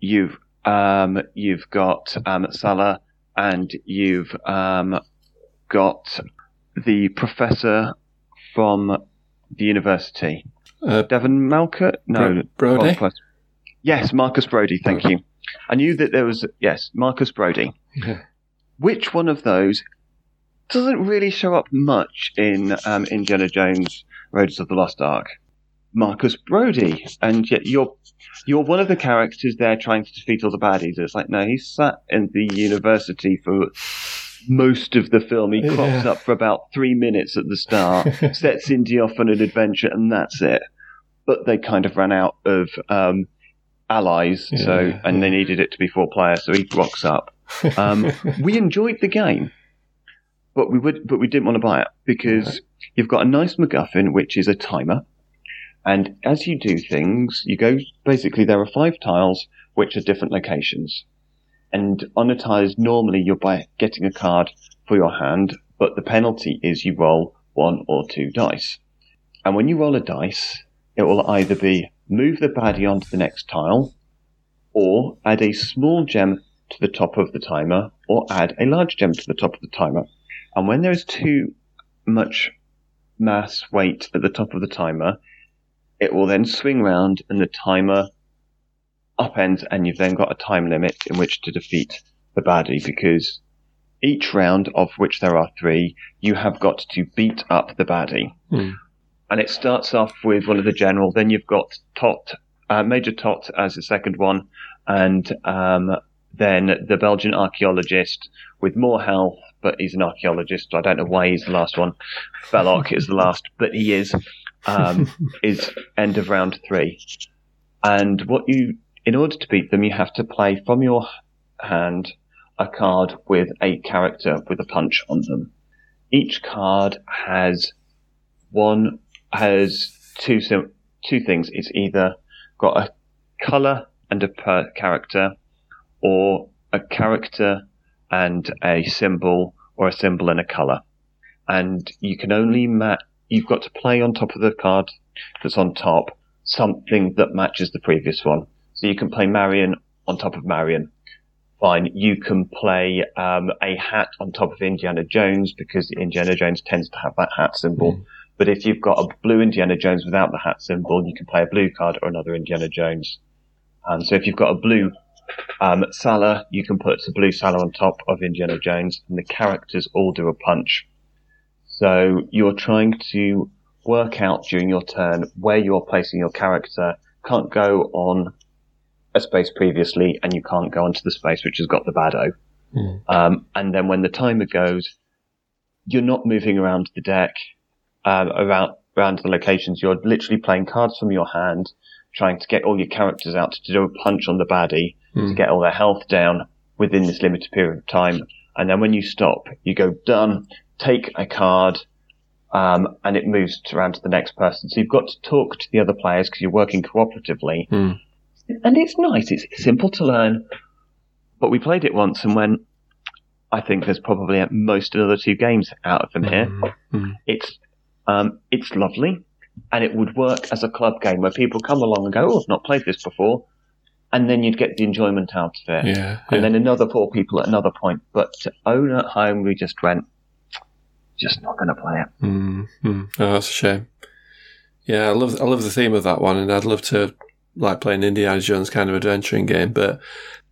you've um, you've got um, Sallah, and you've um, got the professor from the university. Uh, Denholm Elliott? No. Bro- Brody? person. Yes, Marcus Brody, thank you. I knew that there was, yes, Marcus Brody. Yeah. Which one of those doesn't really show up much in um, Indiana Jones Raiders of the Lost Ark? Marcus Brody. And yet you're, you're one of the characters there trying to defeat all the baddies. It's like, no, he's sat in the university for most of the film. He crops Yeah. up for about three minutes at the start, sets Indy off on an adventure, and that's it. But they kind of ran out of um, allies, so Yeah, and they needed it to be four players, so he rocks up. Um, we enjoyed the game, but we would, but we didn't want to buy it because you've got a nice MacGuffin, which is a timer, and as you do things, you go. Basically, there are five tiles which are different locations, and on a tile is normally you're by getting a card for your hand, but the penalty is you roll one or two dice, and when you roll a dice, it will either be move the baddie onto the next tile, or add a small gem to the top of the timer, or add a large gem to the top of the timer. And when there is too much mass weight at the top of the timer, it will then swing round and the timer upends, and you've then got a time limit in which to defeat the baddie because each round, of which there are three, you have got to beat up the baddie. Hmm. And it starts off with one of the general, then you've got Toht, uh, Major Toht as the second one, and um, then the Belgian archaeologist with more health, but he's an archaeologist. I don't know why he's the last one. Belloc is the last, but he is. Um, is end of round three, and what you, in order to beat them, you have to play from your hand a card with a character with a punch on them. Each card has one has two two things. It's either got a color and a per character, or a character and a symbol, or a symbol and a color. And you can only ma- You've got to play on top of the card that's on top something that matches the previous one. So you can play Marion on top of Marion. Fine. You can play um, a hat on top of Indiana Jones because Indiana Jones tends to have that hat symbol. But if you've got a blue Indiana Jones without the hat symbol, you can play a blue card or another Indiana Jones. And so if you've got a blue um, Sallah, you can put the blue Sallah on top of Indiana Jones, and the characters all do a punch. So you're trying to work out during your turn where you're placing your character. Can't go on a space previously, and you can't go onto the space which has got the baddo. Hmm. Um, and then when the timer goes, you're not moving around the deck, um, around around the locations. You're literally playing cards from your hand, trying to get all your characters out to do a punch on the baddie mm. to hmm. get all their health down within this limited period of time. And then when you stop, you go done, take a card, um, and it moves around to the next person. So you've got to talk to the other players because you're working cooperatively. Mm. And it's nice. It's simple to learn. But we played it once and went, I think there's probably at most another two games out of them here. Mm. It's um, it's lovely, and it would work as a club game where people come along and go, "Oh, I've not played this before," and then you'd get the enjoyment out of it. Yeah, and then another four people at another point. But to own at home, we just went, just not going to play it. Mm-hmm. Oh, that's a shame. Yeah, I love I love the theme of that one, and I'd love to like play an Indiana Jones kind of adventuring game. But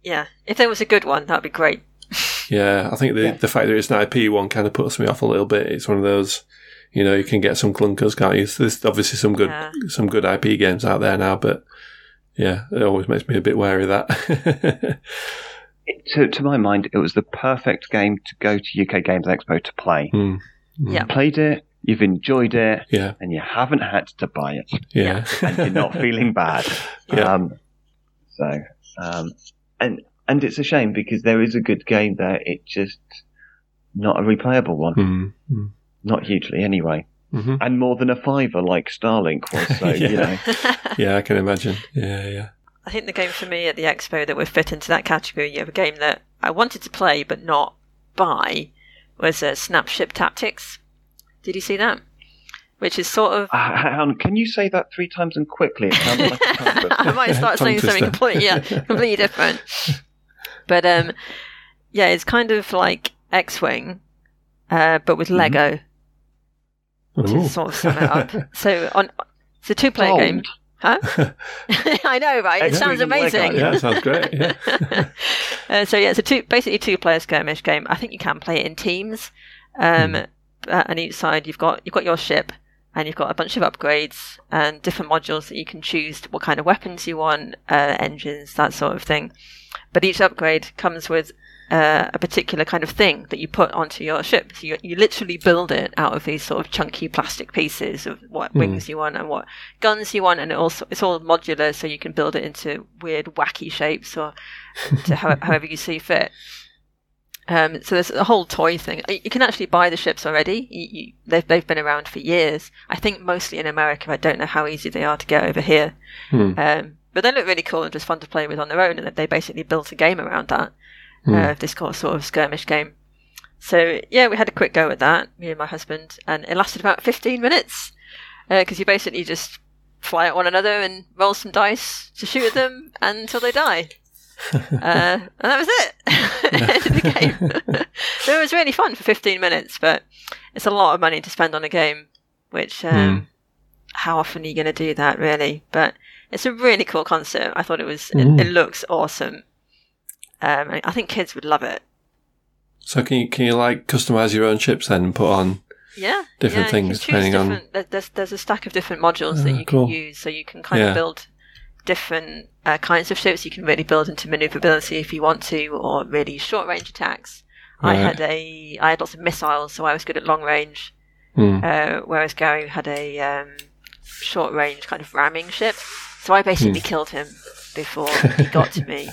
yeah, if there was a good one, that'd be great. yeah, I think the yeah. the fact that it's an IP one kind of puts me off a little bit. It's one of those, you know, you can get some clunkers, can't you? There's obviously some good yeah. some good IP games out there now, but yeah, it always makes me a bit wary of that. to, to my mind, it was the perfect game to go to UK Games Expo to play. Mm. Mm. Yeah. Played it, you've enjoyed it, yeah. and you haven't had to buy it. Yeah. and you're not feeling bad. Yeah. Um, so, um, and, and it's a shame because there is a good game there. It's just not a replayable one. Mm-hmm. Not hugely, anyway. Mm-hmm. And more than a fiver like Starlink was. So, yeah. you know. yeah, I can imagine. Yeah, yeah. I think the game for me at the expo that would fit into that category of a game that I wanted to play but not buy was uh, Snap Ship Tactics. Did you see that? Which is sort of. Uh, can you say that three times and quickly? It sounds like I might start saying something completely, yeah, completely different. But um, yeah, it's kind of like X-wing, uh, but with mm-hmm. Lego. Mm-hmm. To sort of sum it up. so on, it's a two-player game. Huh? I know, right? It sounds amazing. Yeah, it sounds great. Yeah. uh, so yeah, it's a two, basically two-player skirmish game. I think you can play it in teams. Um, mm. On each side, you've got you've got your ship, and you've got a bunch of upgrades and different modules that you can choose what kind of weapons you want, uh, engines, that sort of thing. But each upgrade comes with uh, a particular kind of thing that you put onto your ship. So you, you literally build it out of these sort of chunky plastic pieces of what mm. wings you want and what guns you want, and it also it's all modular, so you can build it into weird, wacky shapes or to how, however you see fit. Um, so there's a whole toy thing. You can actually buy the ships already. You, you, they've they've been around for years. I think mostly in America. I don't know how easy they are to get over here. Mm. Um, but they look really cool and just fun to play with on their own. And they basically built a game around that mm. uh, this sort of skirmish game. So yeah, we had a quick go at that, me and my husband, and it lasted about 15 minutes because uh, you basically just fly at one another and roll some dice to shoot at them until they die. uh, and that was it. End of the game. so it was really fun for 15 minutes, but it's a lot of money to spend on a game, which um, mm. how often are you going to do that, really? But it's a really cool concept. I thought it was. It, it looks awesome. Um, I think kids would love it. So can you can you like customize your own chips then and put on yeah different yeah, things depending on there's there's a stack of different modules that you cool. can use so you can kind yeah. of build different uh, kinds of ships you can really build into maneuverability if you want to or really short range attacks right. I had a I had lots of missiles so I was good at long range mm. uh, whereas Gary had a um, short range kind of ramming ship so I basically mm. killed him before he got to me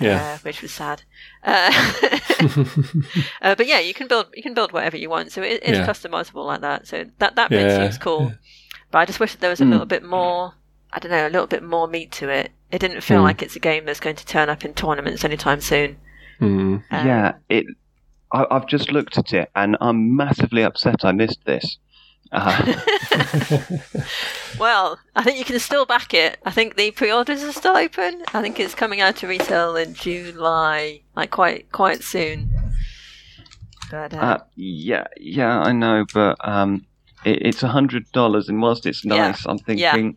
yeah, uh, which was sad. Uh, uh, but yeah, you can build you can build whatever you want, so it, it's yeah. customizable like that. So that that bit yeah. seems cool. But I just wish that there was a mm. little bit more. I don't know, a little bit more meat to it. It didn't feel mm. like it's a game that's going to turn up in tournaments anytime soon. Mm. Um, yeah, it. I, I've just looked at it, and I'm massively upset I missed this. Uh-huh. well, I think you can still back it. I think the pre-orders are still open. I think it's coming out to retail in July, like quite quite soon. But uh, uh, yeah, yeah, I know, but um, it, it's a hundred dollars, and whilst it's nice, yeah. I'm thinking. Yeah.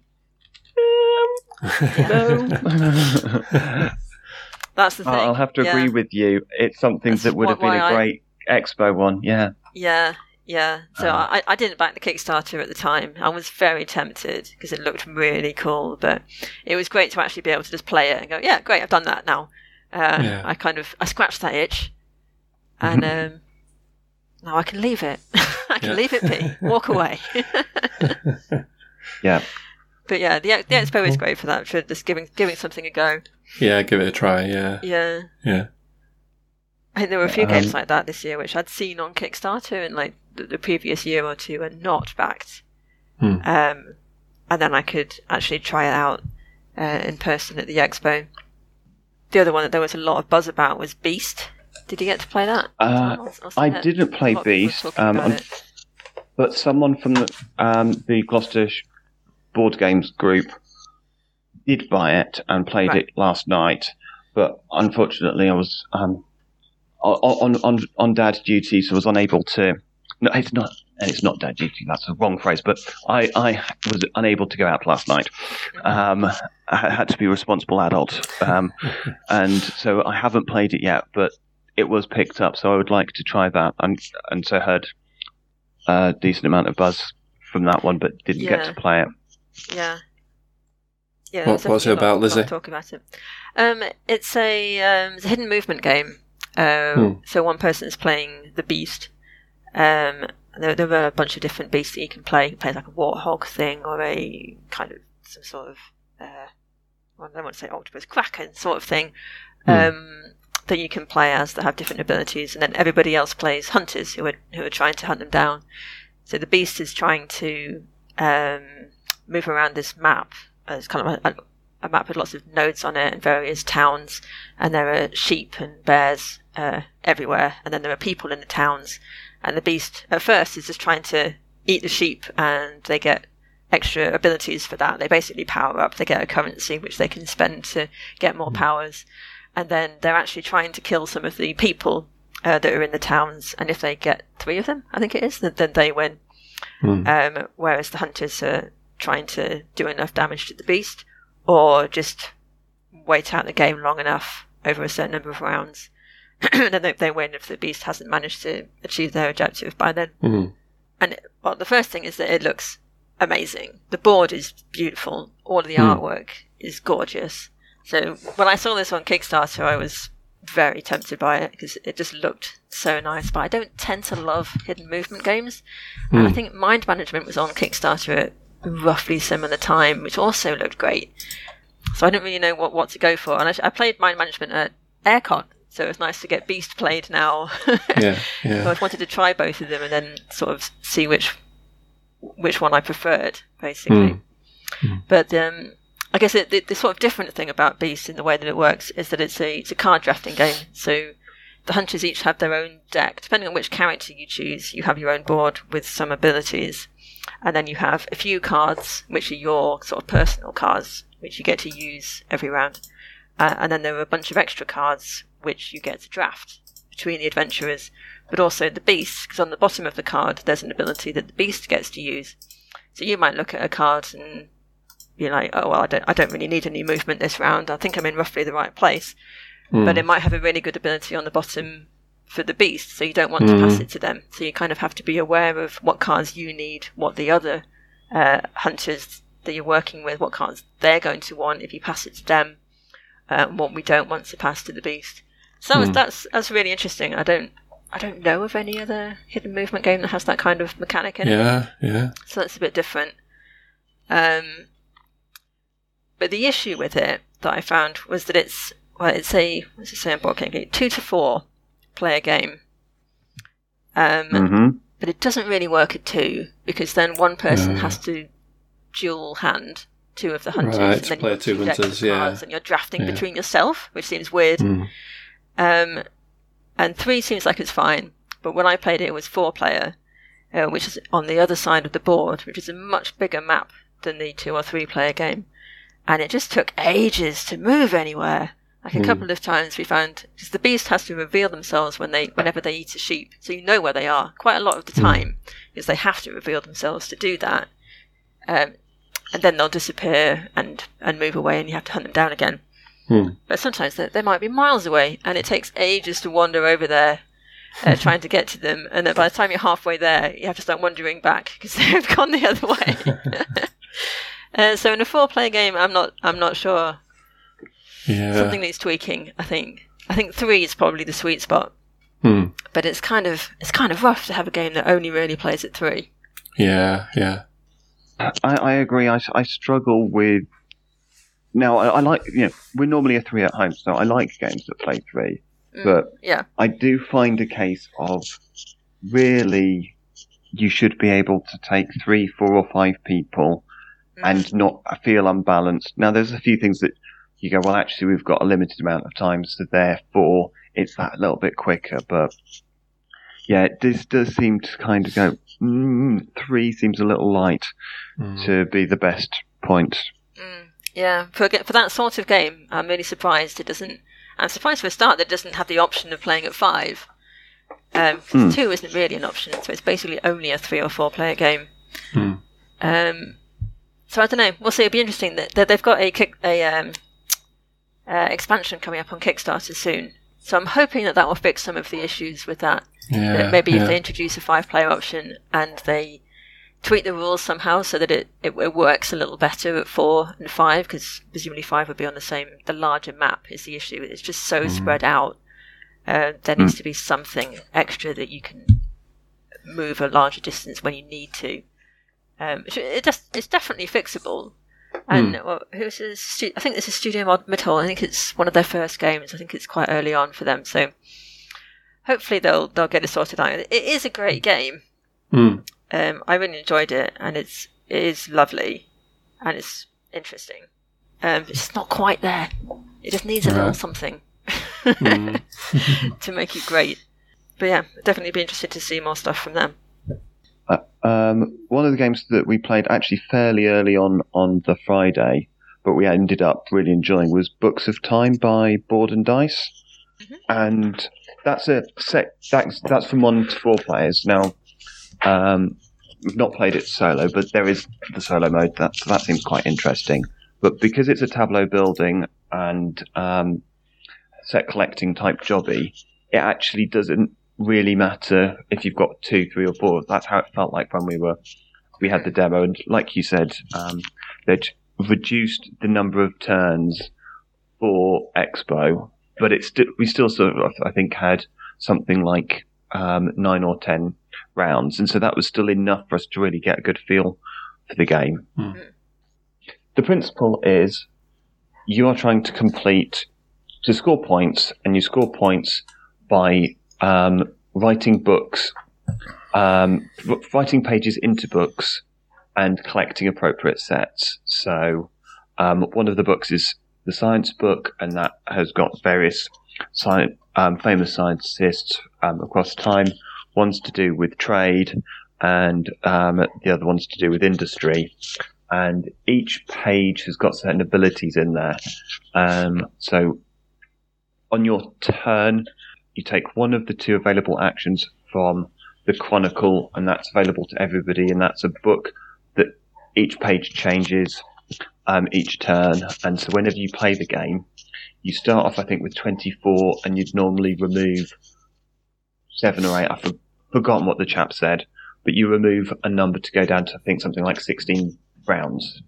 no. That's the thing. I'll have to agree yeah. with you. It's something That's that would have been a great I... expo one. Yeah. Yeah, yeah, so uh, I, I didn't back the Kickstarter at the time. I was very tempted because it looked really cool, but it was great to actually be able to just play it and go, yeah, great, I've done that now. Uh, yeah. I kind of I scratched that itch, and um, now I can leave it. I can yeah. leave it be, walk away. yeah. but yeah, the the expo is great for that for just giving giving something a go. Yeah, give it a try. Yeah, Yeah, yeah. I think there were a few Um, games like that this year, which I'd seen on Kickstarter in like the, the previous year or two, and not backed. Hmm. Um, and then I could actually try it out uh, in person at the expo. The other one that there was a lot of buzz about was Beast. Did you get to play that? Uh, or I something? didn't play A lot of people were Beast, um, about un- it. but someone from the um, the Gloucester board games group did buy it and played Right. it last night. But unfortunately, I was um, on on on dad duty, so I was unable to. No, it's not. and It's not dad duty. That's the wrong phrase. But I, I was unable to go out last night. Um, I had to be a responsible adult, um, and so I haven't played it yet. But it was picked up, so I would like to try that. And and so heard a decent amount of buzz from that one, but didn't get to play it. Yeah. Yeah, What- there's what's it definitely a lot- about, Lizzy? lot Talk about it. Um, it's a um, it's a hidden movement game. Uh, Hmm. So one person is playing the beast. Um, there, there are a bunch of different beasts that you can play. You can play like a warthog thing or a kind of some sort of uh, well, I don't want to say octopus kraken sort of thing. Hmm. Um, that you can play as that have different abilities, and then everybody else plays hunters who are who are trying to hunt them down. So the beast is trying to um, move around this map. It's kind of a, a map with lots of nodes on it and various towns, and there are sheep and bears uh, everywhere, and then there are people in the towns. And the beast at first is just trying to eat the sheep, and they get extra abilities for that. They basically power up. They get a currency which they can spend to get more powers, and then they're actually trying to kill some of the people uh, that are in the towns. And if they get three of them, I think it is, then, they win. Hmm. Um, whereas the hunters are trying to do enough damage to the beast, or just wait out the game long enough over a certain number of rounds. and then they, they win if the beast hasn't managed to achieve their objective by then. Hmm. And well, the first thing is that it looks amazing. The board is beautiful. All of the Hmm. artwork is gorgeous. So when I saw this on Kickstarter, I was very tempted by it because it just looked so nice. But I don't tend to love hidden movement games. And I Hmm. think Mind Management was on Kickstarter at roughly similar time, which also looked great. So I didn't really know what, what to go for. And I, I played Mind Management at AireCon, so it was nice to get Beast played now. Yeah, So yeah. I wanted to try both of them and then sort of see which which one I preferred, basically. But um, I guess it, the, the sort of different thing about Beast in the way that it works is that it's a it's a card drafting game. So the hunters each have their own deck. Depending on which character you choose, you have your own board with some abilities, and then you have a few cards which are your sort of personal cards, which you get to use every round. Uh, and then there are a bunch of extra cards which you get to draft between the adventurers, but also the beast, because on the bottom of the card there's an ability that the beast gets to use. So you might look at a card and be like, oh well, I don't, I don't really need any movement this round. I think I'm in roughly the right place. Hmm. But it might have a really good ability on the bottom for the beast, so you don't want to pass it to them. So you kind of have to be aware of what cards you need, what the other uh, hunters that you're working with, what cards they're going to want if you pass it to them, uh, what we don't want to pass to the beast. So that's- that's that's really interesting. I don't I don't know of any other hidden movement game that has that kind of mechanic in it. Yeah, yeah. So that's a bit different. Um, but the issue with it that I found was that it's well, it's a what's it say on board game? Two to four player game. Um, hmm but it doesn't really work at two because then one person No. has to dual hand two of the hunters, Right, and then play you've got two hunters, yeah. cards, and you're drafting Yeah. between yourself, which seems weird. Hmm. Um, and three seems like it's fine, but when I played it, it was four player, uh, which is on the other side of the board, which is a much bigger map than the two or three player game. And it just took ages to move anywhere. Like a Hmm. couple of times we found, because the beast has to reveal themselves when they, whenever they eat a sheep, so you know where they are quite a lot of the time, because they have to reveal themselves to do that. Um, and then they'll disappear and, and move away, and you have to hunt them down again. Hmm. But sometimes they, they might be miles away, and it takes ages to wander over there, uh, trying to get to them. And then by the time you're halfway there, you have to start wandering back because they've gone the other way. uh, so in a four-player game, I'm not I'm not sure. Yeah. Something needs tweaking. I think I think three is probably the sweet spot. Hmm. But it's kind of it's kind of rough to have a game that only really plays at three. Yeah, yeah. I, I agree. I, I struggle with. Now, I, I like, you know, we're normally a three at home, so I like games that play three. Mm, But yeah, I do find a case of really you should be able to take three, four, or five people Mm. and not feel unbalanced. Now, there's a few things that you go, well, actually, we've got a limited amount of time, so therefore it's that little bit quicker. But yeah, this does seem to kind of go, mm, three seems a little light Mm. to be the best point. Mm, yeah, for for that sort of game, I'm really surprised it doesn't. I'm surprised for a start that it doesn't have the option of playing at five. Um, 'cause Hmm. two isn't really an option, so it's basically only a three or four player game. Hmm. Um, so I don't know. We'll see. It'll be interesting that, that they've got a kick, a um, uh, expansion coming up on Kickstarter soon. So I'm hoping that that will fix some of the issues with that. Yeah, That maybe yeah. if they introduce a five player option and they tweak the rules somehow so that it, it, it works a little better at four and five, because presumably five would be on the same, the larger map is the issue. It's just so spread out. Uh, there needs to be something extra that you can move a larger distance when you need to. Um, it just, it's definitely fixable. And well, who's this stu- I think this is Studio Midhall. I think it's one of their first games. I think it's quite early on for them. So hopefully they'll they'll get it sorted out. It is a great game. Mm. Um, I really enjoyed it, and it's it is lovely, and it's interesting. Um, it's just not quite there. It just needs a little something Mm. to make it great. But yeah, definitely be interested to see more stuff from them. Uh, um, one of the games that we played actually fairly early on on the Friday, but we ended up really enjoying was Books of Time by Board and Dice, and that's a set that's that's from one to four players. Now, um, we've not played it solo, but there is the solo mode. That so that seems quite interesting. But because it's a tableau building and um, set collecting type jobby, it actually doesn't really matter if you've got two, three, or four. That's how it felt like when we were we had the demo, and like you said, um, they'd reduced the number of turns for Expo, but it's sti- we still sort of I think had something like um, nine or ten rounds, and so that was still enough for us to really get a good feel for the game. Hmm. The principle is you are trying to complete to score points, and you score points by um, writing books, um, writing pages into books, and collecting appropriate sets. So, um, one of the books is the science book, and that has got various sci- um, famous scientists um, across time. One's to do with trade, and um, the other one's to do with industry. And each page has got certain abilities in there. Um, so, on your turn, you take one of the two available actions from the Chronicle, and that's available to everybody, and that's a book that each page changes um, each turn. And so, whenever you play the game, you start off, I think, with 24, and you'd normally remove seven or eight. I've for- forgotten what the chap said, but you remove a number to go down to, I think, something like 16 rounds.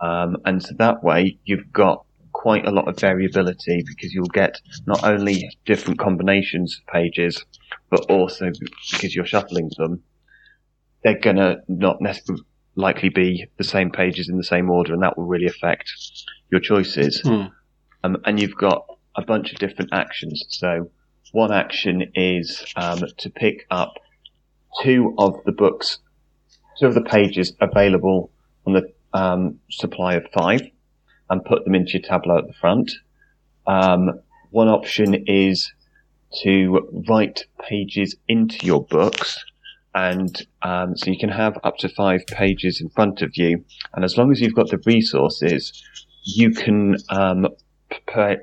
Um, and so that way, you've got quite a lot of variability because you'll get not only different combinations of pages, but also because you're shuffling them, they're gonna not necessarily likely be the same pages in the same order, and that will really affect your choices. Hmm. Um, and you've got a bunch of different actions. So one action is um, to pick up two of the books, two of the pages available on the um, supply of five, and put them into your tableau at the front. Um, one option is to write pages into your books. And um, so you can have up to five pages in front of you. And as long as you've got the resources, you can um,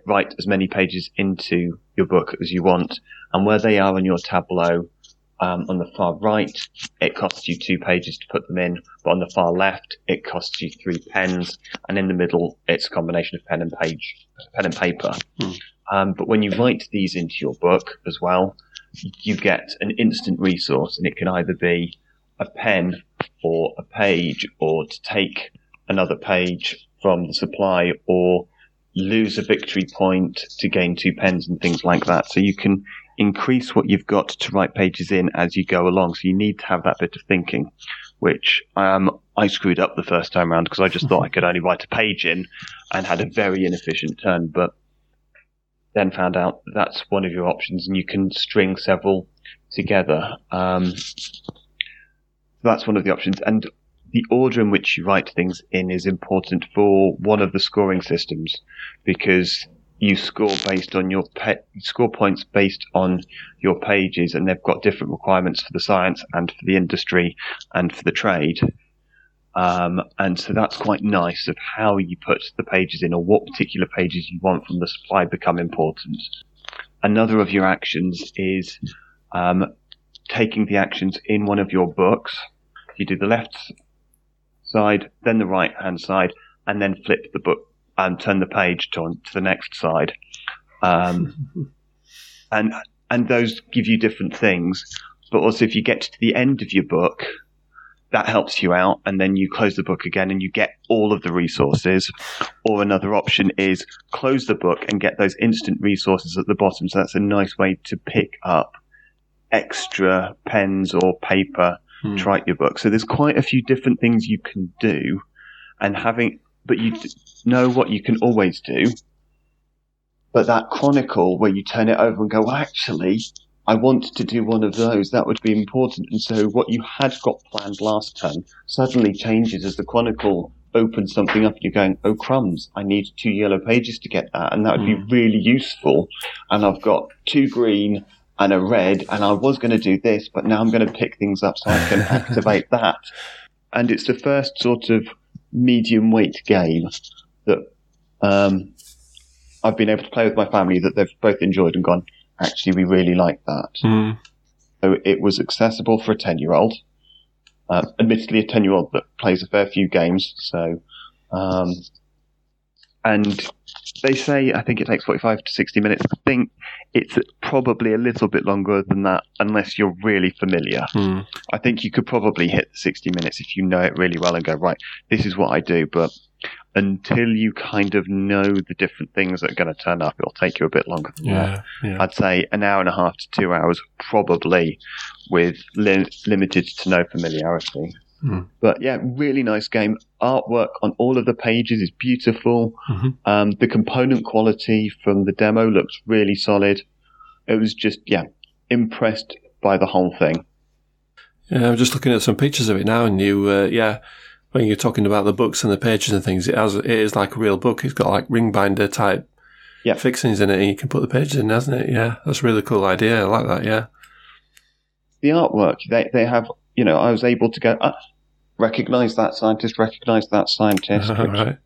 write as many pages into your book as you want. And where they are on your tableau, um, on the far right, it costs you two pages to put them in, but on the far left, it costs you three pens, and in the middle, it's a combination of pen and page, pen and paper. Hmm. Um, but when you write these into your book as well, you get an instant resource, and it can either be a pen or a page, or to take another page from the supply, or lose a victory point to gain two pens and things like that. So you can increase what you've got to write pages in as you go along. So you need to have that bit of thinking, which um, I screwed up the first time around because I just thought I could only write a page in and had a very inefficient turn, but then found out that's one of your options and you can string several together. Um, that's one of the options. And the order in which you write things in is important for one of the scoring systems because you score based on your pe- score points based on your pages, and they've got different requirements for the science and for the industry and for the trade. Um, and so that's quite nice of how you put the pages in or what particular pages you want from the supply become important. Another of your actions is um, taking the actions in one of your books. You do the left side, then the right hand side, and then flip the book and turn the page to, to the next side. Um, and and those give you different things. But also, if you get to the end of your book, that helps you out, and then you close the book again and you get all of the resources. Or another option is close the book and get those instant resources at the bottom. So that's a nice way to pick up extra pens or paper hmm. to write your book. So there's quite a few different things you can do, and having but you know what you can always do. But that chronicle where you turn it over and go, well, actually, I want to do one of those. That would be important. And so what you had got planned last turn suddenly changes as the chronicle opens something up and you're going, oh crumbs, I need two yellow pages to get that. And that would be hmm. really useful. And I've got two green and a red and I was going to do this, but now I'm going to pick things up so I can activate that. And it's the first sort of medium weight game that um, I've been able to play with my family that they've both enjoyed and gone, actually, we really like that. Mm. So it was accessible for a 10 year old. Uh, admittedly, a 10 year old that plays a fair few games. So, um, and they say, I think it takes 45 to 60 minutes. I think it's probably a little bit longer than that unless you're really familiar. Mm. I think you could probably hit 60 minutes if you know it really well and go, right, this is what I do. But until you kind of know the different things that are going to turn up, it'll take you a bit longer than yeah, that. Yeah. I'd say an hour and a half to two hours, probably with li- limited to no familiarity. Mm. But yeah, really nice game. Artwork on all of the pages is beautiful. Mm-hmm. Um, the component quality from the demo looks really solid. It was just, yeah, impressed by the whole thing. Yeah, I'm just looking at some pictures of it now, and you, uh, yeah, when you're talking about the books and the pages and things, it has it is like a real book. It's got like ring binder type yeah. fixings in it, and you can put the pages in, hasn't it? Yeah, that's a really cool idea. I like that. Yeah. The artwork, they they have, you know, I was able to go, ah, recognize that scientist, recognize that scientist. right.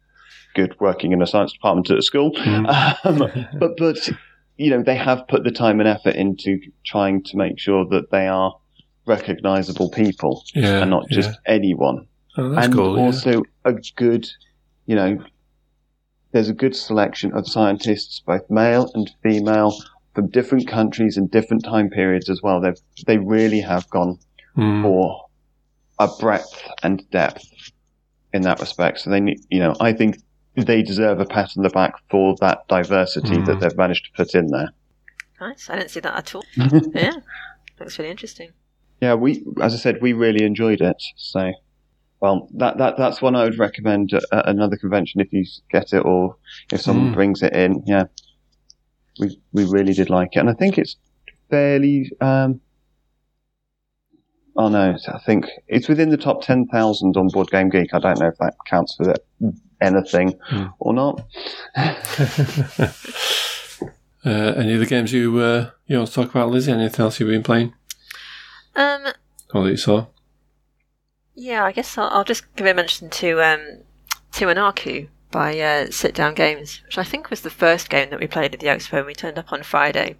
Good working in a science department at a school. Mm. Um, but, but, you know, they have put the time and effort into trying to make sure that they are recognizable people yeah, and not just yeah. anyone. Oh, that's and cool. also yeah. a good, you know, there's a good selection of scientists, both male and female, from different countries and different time periods as well. They they really have gone Mm. for a breadth and depth in that respect. So they, need, you know, I think they deserve a pat on the back for that diversity Mm. that they've managed to put in there. Nice. I didn't see that at all. yeah. Looks really interesting. Yeah, we, as I said, we really enjoyed it. So, well, that that that's one I would recommend at, at another convention if you get it or if someone Mm. brings it in. Yeah, we we really did like it, and I think it's fairly. Um, oh no, I think it's within the top ten thousand on Board Game Geek. I don't know if that counts for anything Mm. or not. uh, any other games you uh, you want to talk about, Lizzy? Anything else you've been playing? Um, Or that you saw? Yeah, I guess I'll, I'll just give a mention to um, to Anarku by uh, Sit Down Games, which I think was the first game that we played at the expo when we turned up on Friday.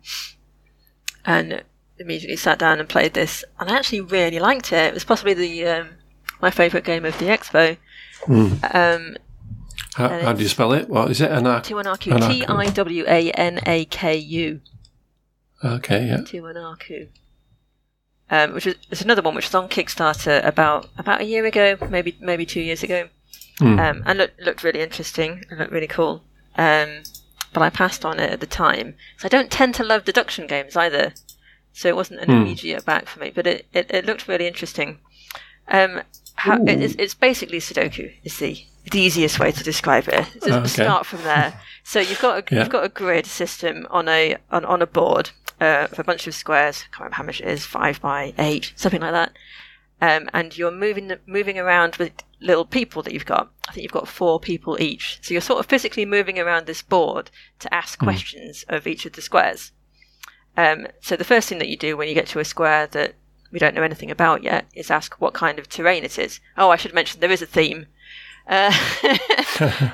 And immediately sat down and played this, and I actually really liked it. It was possibly the um, my favourite game of the expo. Mm. Um, How, how do you spell it? What is it? Anar- Tiwanaku, Anarku. T I W A N A K U. Okay, yeah. Tiwanaku. Um, which is it's another one which was on Kickstarter about about a year ago, maybe maybe two years ago, Mm. um, and looked looked really interesting and looked really cool. Um, but I passed on it at the time, so I don't tend to love deduction games either. So it wasn't an Hmm. immediate back for me, but it, it, it looked really interesting. Um, how, it's, it's basically Sudoku. Is the the easiest way to describe it. Just okay. start from there. So you've got a, Yeah. you've got a grid system on a on, on a board uh, of a bunch of squares. I can't remember how much it is, five by eight, something like that. Um, and you're moving the, moving around with little people that you've got. I think you've got four people each. So you're sort of physically moving around this board to ask questions of each of the squares. Um, so the first thing that you do when you get to a square that we don't know anything about yet is ask what kind of terrain it is. Oh, I should mention there is a theme. Uh,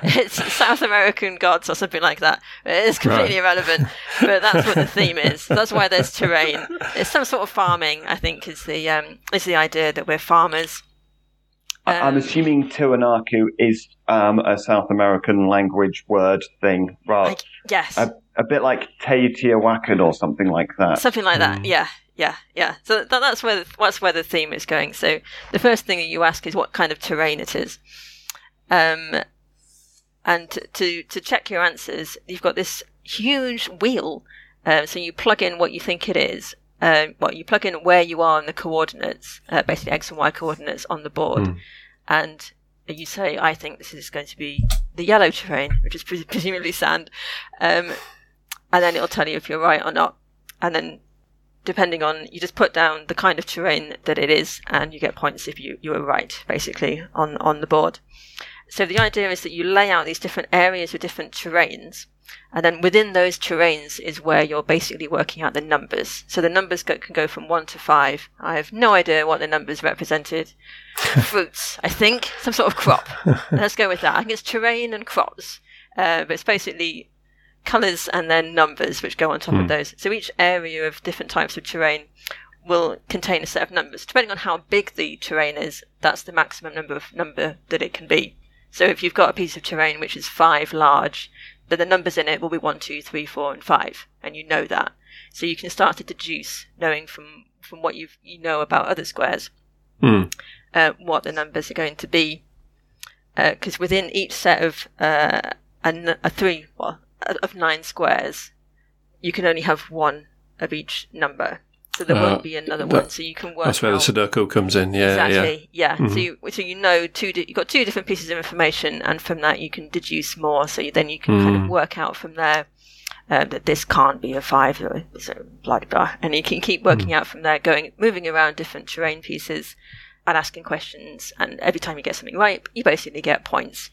it's South American gods or something like that. It's completely irrelevant, but that's what the theme is. That's why there's terrain. It's some sort of farming. I think is the um, is the idea that we're farmers. I- I'm Um, assuming Tiwanaku is um, a South American language word thing, rather Like, yes, a, a bit like Teotihuacan or something like that. something like that. Yeah, yeah, yeah. So that, that's where the, that's where the theme is going. So the first thing that you ask is what kind of terrain it is, um, and to to, check your answers, you've got this huge wheel. Um, so you plug in what you think it is. Um, well, you plug in where you are in the coordinates, uh, basically x and y coordinates on the board, and you say, "I think this is going to be the yellow terrain, which is pres- presumably sand," um, and then it'll tell you if you're right or not. And then depending on you just put down the kind of terrain that it is and you get points if you, you were right basically on, on the board so the idea is that you lay out these different areas with different terrains and then within those terrains is where you're basically working out the numbers. So the numbers go, can go from 1 to 5 i have no idea what the numbers represented. Fruits i think. Some sort of crop. Let's go with that. I think it's terrain and crops. Uh, but it's basically colours and then numbers which go on top of those. So each area of different types of terrain will contain a set of numbers. Depending on how big the terrain is, that's the maximum number of number that it can be. So if you've got a piece of terrain which is five large, then the numbers in it will be one, two, three, four, and five, and you know that. So you can start to deduce, knowing from from what you you know about other squares, Hmm. uh, what the numbers are going to be. Because within each set of uh, a, a three well, of nine squares, you can only have one of each number. So there Uh, won't be another that- one. So you can work. That's where the Sudoku comes in. Yeah, yeah. exactly. Yeah. Mhm. So you so you know two. Di- you've got two different pieces of information, and from that you can deduce more. So you, then you can kind Mm. of work out from there um, that this can't be a five, or so blah blah blah, and you can keep working Mm. out from there, going moving around different terrain pieces and asking questions. And every time you get something right, you basically get points.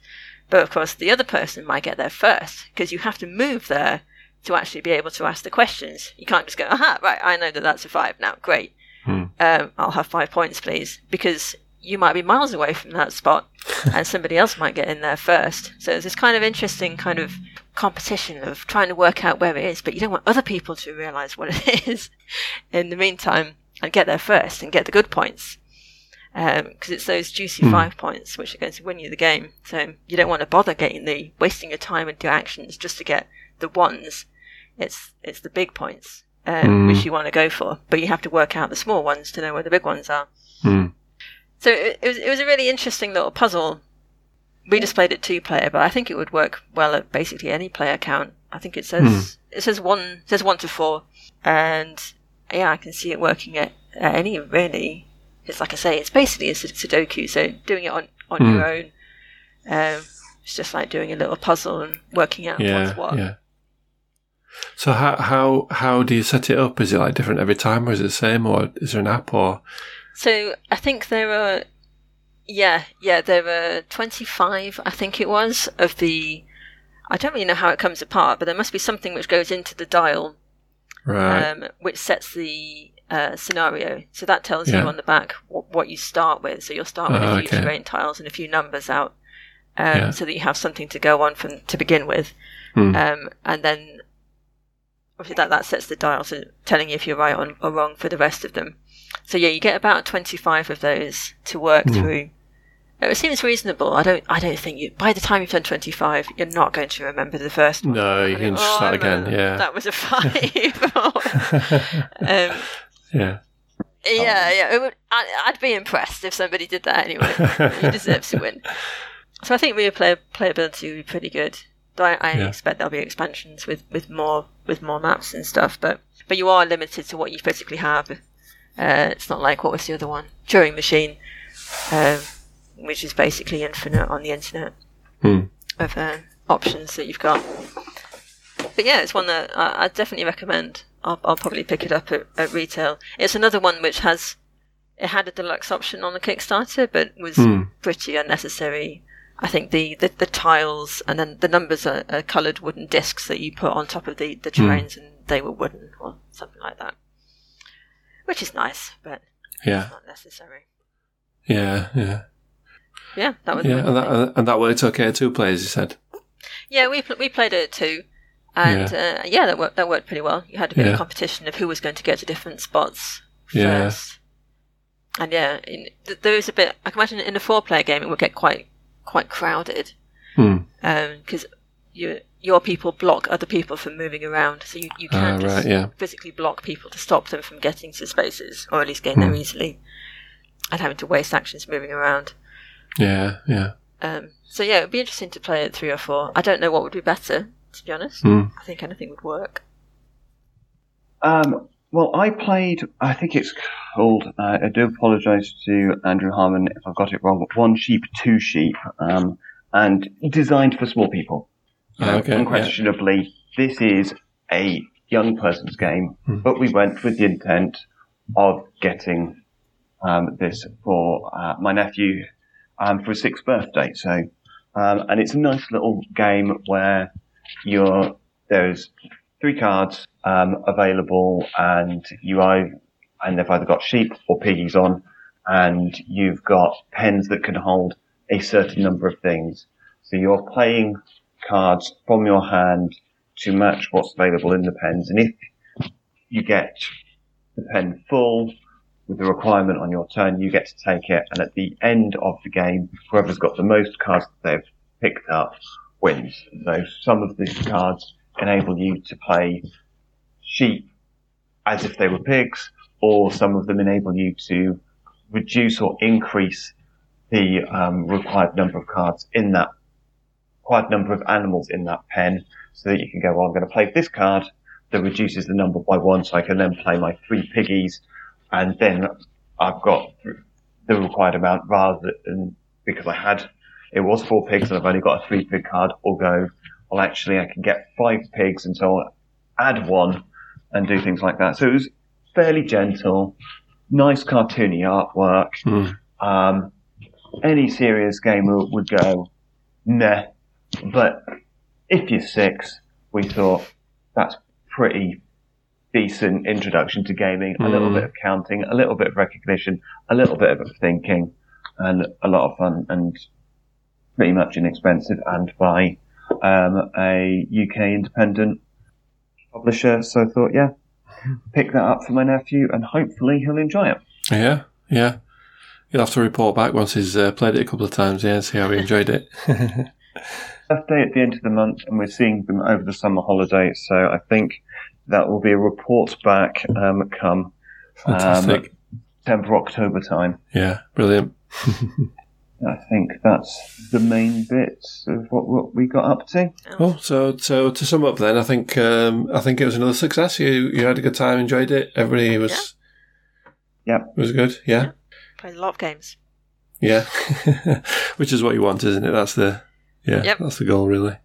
But of course, the other person might get there first because you have to move there to actually be able to ask the questions. You can't just go, aha, right, I know that that's a five now, great. Hmm. Um, I'll have five points, please, because you might be miles away from that spot and somebody else might get in there first. So there's this kind of interesting kind of competition of trying to work out where it is, but you don't want other people to realize what it is in the meantime and get there first and get the good points. Because it's those juicy Hmm. five points which are going to win you the game. So you don't want to bother getting the wasting your time into actions just to get the ones. It's it's the big points um, Hmm. which you want to go for, but you have to work out the small ones to know where the big ones are. Hmm. So it, it was it was a really interesting little puzzle. We just played it two player, but I think it would work well at basically any player count. I think it says it says one it says one to four, and yeah, I can see it working at, at any really. It's like I say, it's basically a Sudoku. So doing it on on Hmm. your own, um, it's just like doing a little puzzle and working out Yeah, what's what. yeah. So how how how do you set it up? Is it like different every time, or is it the same, or is there an app, or So I think there are, yeah, yeah, there are 25, I think it was, of the. I don't really know how it comes apart, but there must be something which goes into the dial, right? um, which sets the uh, scenario. So that tells Yeah. you on the back what, what you start with. So you'll start with Ah, a few okay. terrain tiles and a few numbers out, um, Yeah. so that you have something to go on from to begin with, Hmm. um, and then obviously that that sets the dial, so telling you if you're right or, or wrong for the rest of them. So yeah, you get about twenty five of those to work Hmm. through. It seems reasonable. I don't. I don't think you. By the time you've done twenty five, you're not going to remember the first one. No, you can just "Oh, start again. remember Yeah, that was a five. um, yeah. yeah, yeah. Would, I, I'd be impressed if somebody did that anyway. he deserves to win. So I think replay playability would be pretty good. Though I, I Yeah. expect there'll be expansions with, with more with more maps and stuff. But but you are limited to what you physically have. Uh, it's not like what was the other one? Turing Machine. Um, which is basically infinite on the internet Hmm. of uh, options that you've got. But yeah, it's one that I, I definitely recommend. I'll, I'll probably pick it up at, at retail. It's another one which has it had a deluxe option on the Kickstarter, but was Hmm. pretty unnecessary. I think the, the, the tiles and then the numbers are, are coloured wooden discs that you put on top of the, the terrains, and they were wooden or something like that, which is nice, but Yeah, not necessary. yeah, yeah, Yeah, that was yeah. And that, thing. and that worked okay. Two players, you said. Yeah, we pl- we played it too, and yeah, uh, yeah that worked that worked pretty well. You had a bit Yeah. of competition of who was going to get to different spots Yeah. first, and yeah, in, th- there is a bit. I can imagine in a four-player game it would get quite quite crowded Hmm. because your your people block other people from moving around, so you you Ah, can't just right, yeah. physically block people to stop them from getting to spaces, or at least getting Hmm. there easily, and having to waste actions moving around. Yeah, yeah. Um, so yeah, it'd be interesting to play at three or four. I don't know what would be better, to be honest. Hmm. I think anything would work. Um, well, I played, I think it's called, uh, I do apologise to Andrew Harmon if I've got it wrong, but One Sheep, Two Sheep, um, and designed for small people. Know, Okay, yeah. unquestionably, this is a young person's game, Hmm. but we went with the intent of getting um, this for uh, my nephew um, for his sixth birthday. So, um, and it's a nice little game where you're there's three cards um, available, and you either, and they've either got sheep or piggies on, and you've got pens that can hold a certain number of things. So you're playing cards from your hand to match what's available in the pens, and if you get the pen full with the requirement on your turn, you get to take it, and at the end of the game, whoever's got the most cards that they've picked up wins. So some of these cards enable you to play sheep as if they were pigs, or some of them enable you to reduce or increase the um, required number of cards in that required number of animals in that pen, so that you can go, well, I'm going to play this card that reduces the number by one, so I can then play my three piggies, and then I've got the required amount rather than because I had it was four pigs and I've only got a three pig card, or go, well, actually, I can get five pigs and so I'll add one and do things like that. So it was fairly gentle, nice cartoony artwork. Hmm. Um, any serious gamer would go, nah. But if you're six, we thought that's pretty decent introduction to gaming. A little Mm. bit of counting, a little bit of recognition, a little bit of thinking, and a lot of fun, and pretty much inexpensive, and by um, a UK independent publisher. So I thought, yeah, pick that up for my nephew, and hopefully he'll enjoy it. Yeah, yeah. You'll have to report back once he's uh, played it a couple of times, yeah, and see how he enjoyed it. birthday at the end of the month, and we're seeing them over the summer holiday. So I think that will be a report back um, come Fantastic. September, October time. yeah, brilliant. I think that's the main bits of what, what we got up to. Oh, so so to sum up, then I think um, I think it was another success. You you had a good time, enjoyed it. Everybody was Yep. was good. Yeah, Played a lot of games. yeah. Which is what you want, isn't it? That's the yeah, Yep. that's the goal, really.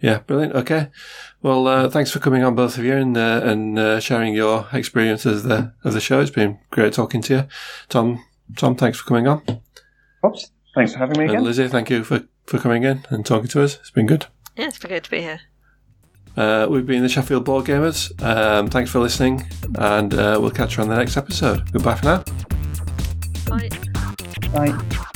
Yeah, brilliant. Okay, well, uh, thanks for coming on, both of you, and uh, and uh, sharing your experiences of the of the show. It's been great talking to you, Tom. Tom, thanks for coming on, Oops. Thanks for having me and again. Lizzy, thank you for for coming in and talking to us. It's been good. Yeah, it's been good to be here. Uh, we've been the Sheffield Board Gamers. Um, thanks for listening, and uh, we'll catch you on the next episode. Goodbye for now. Bye. Bye.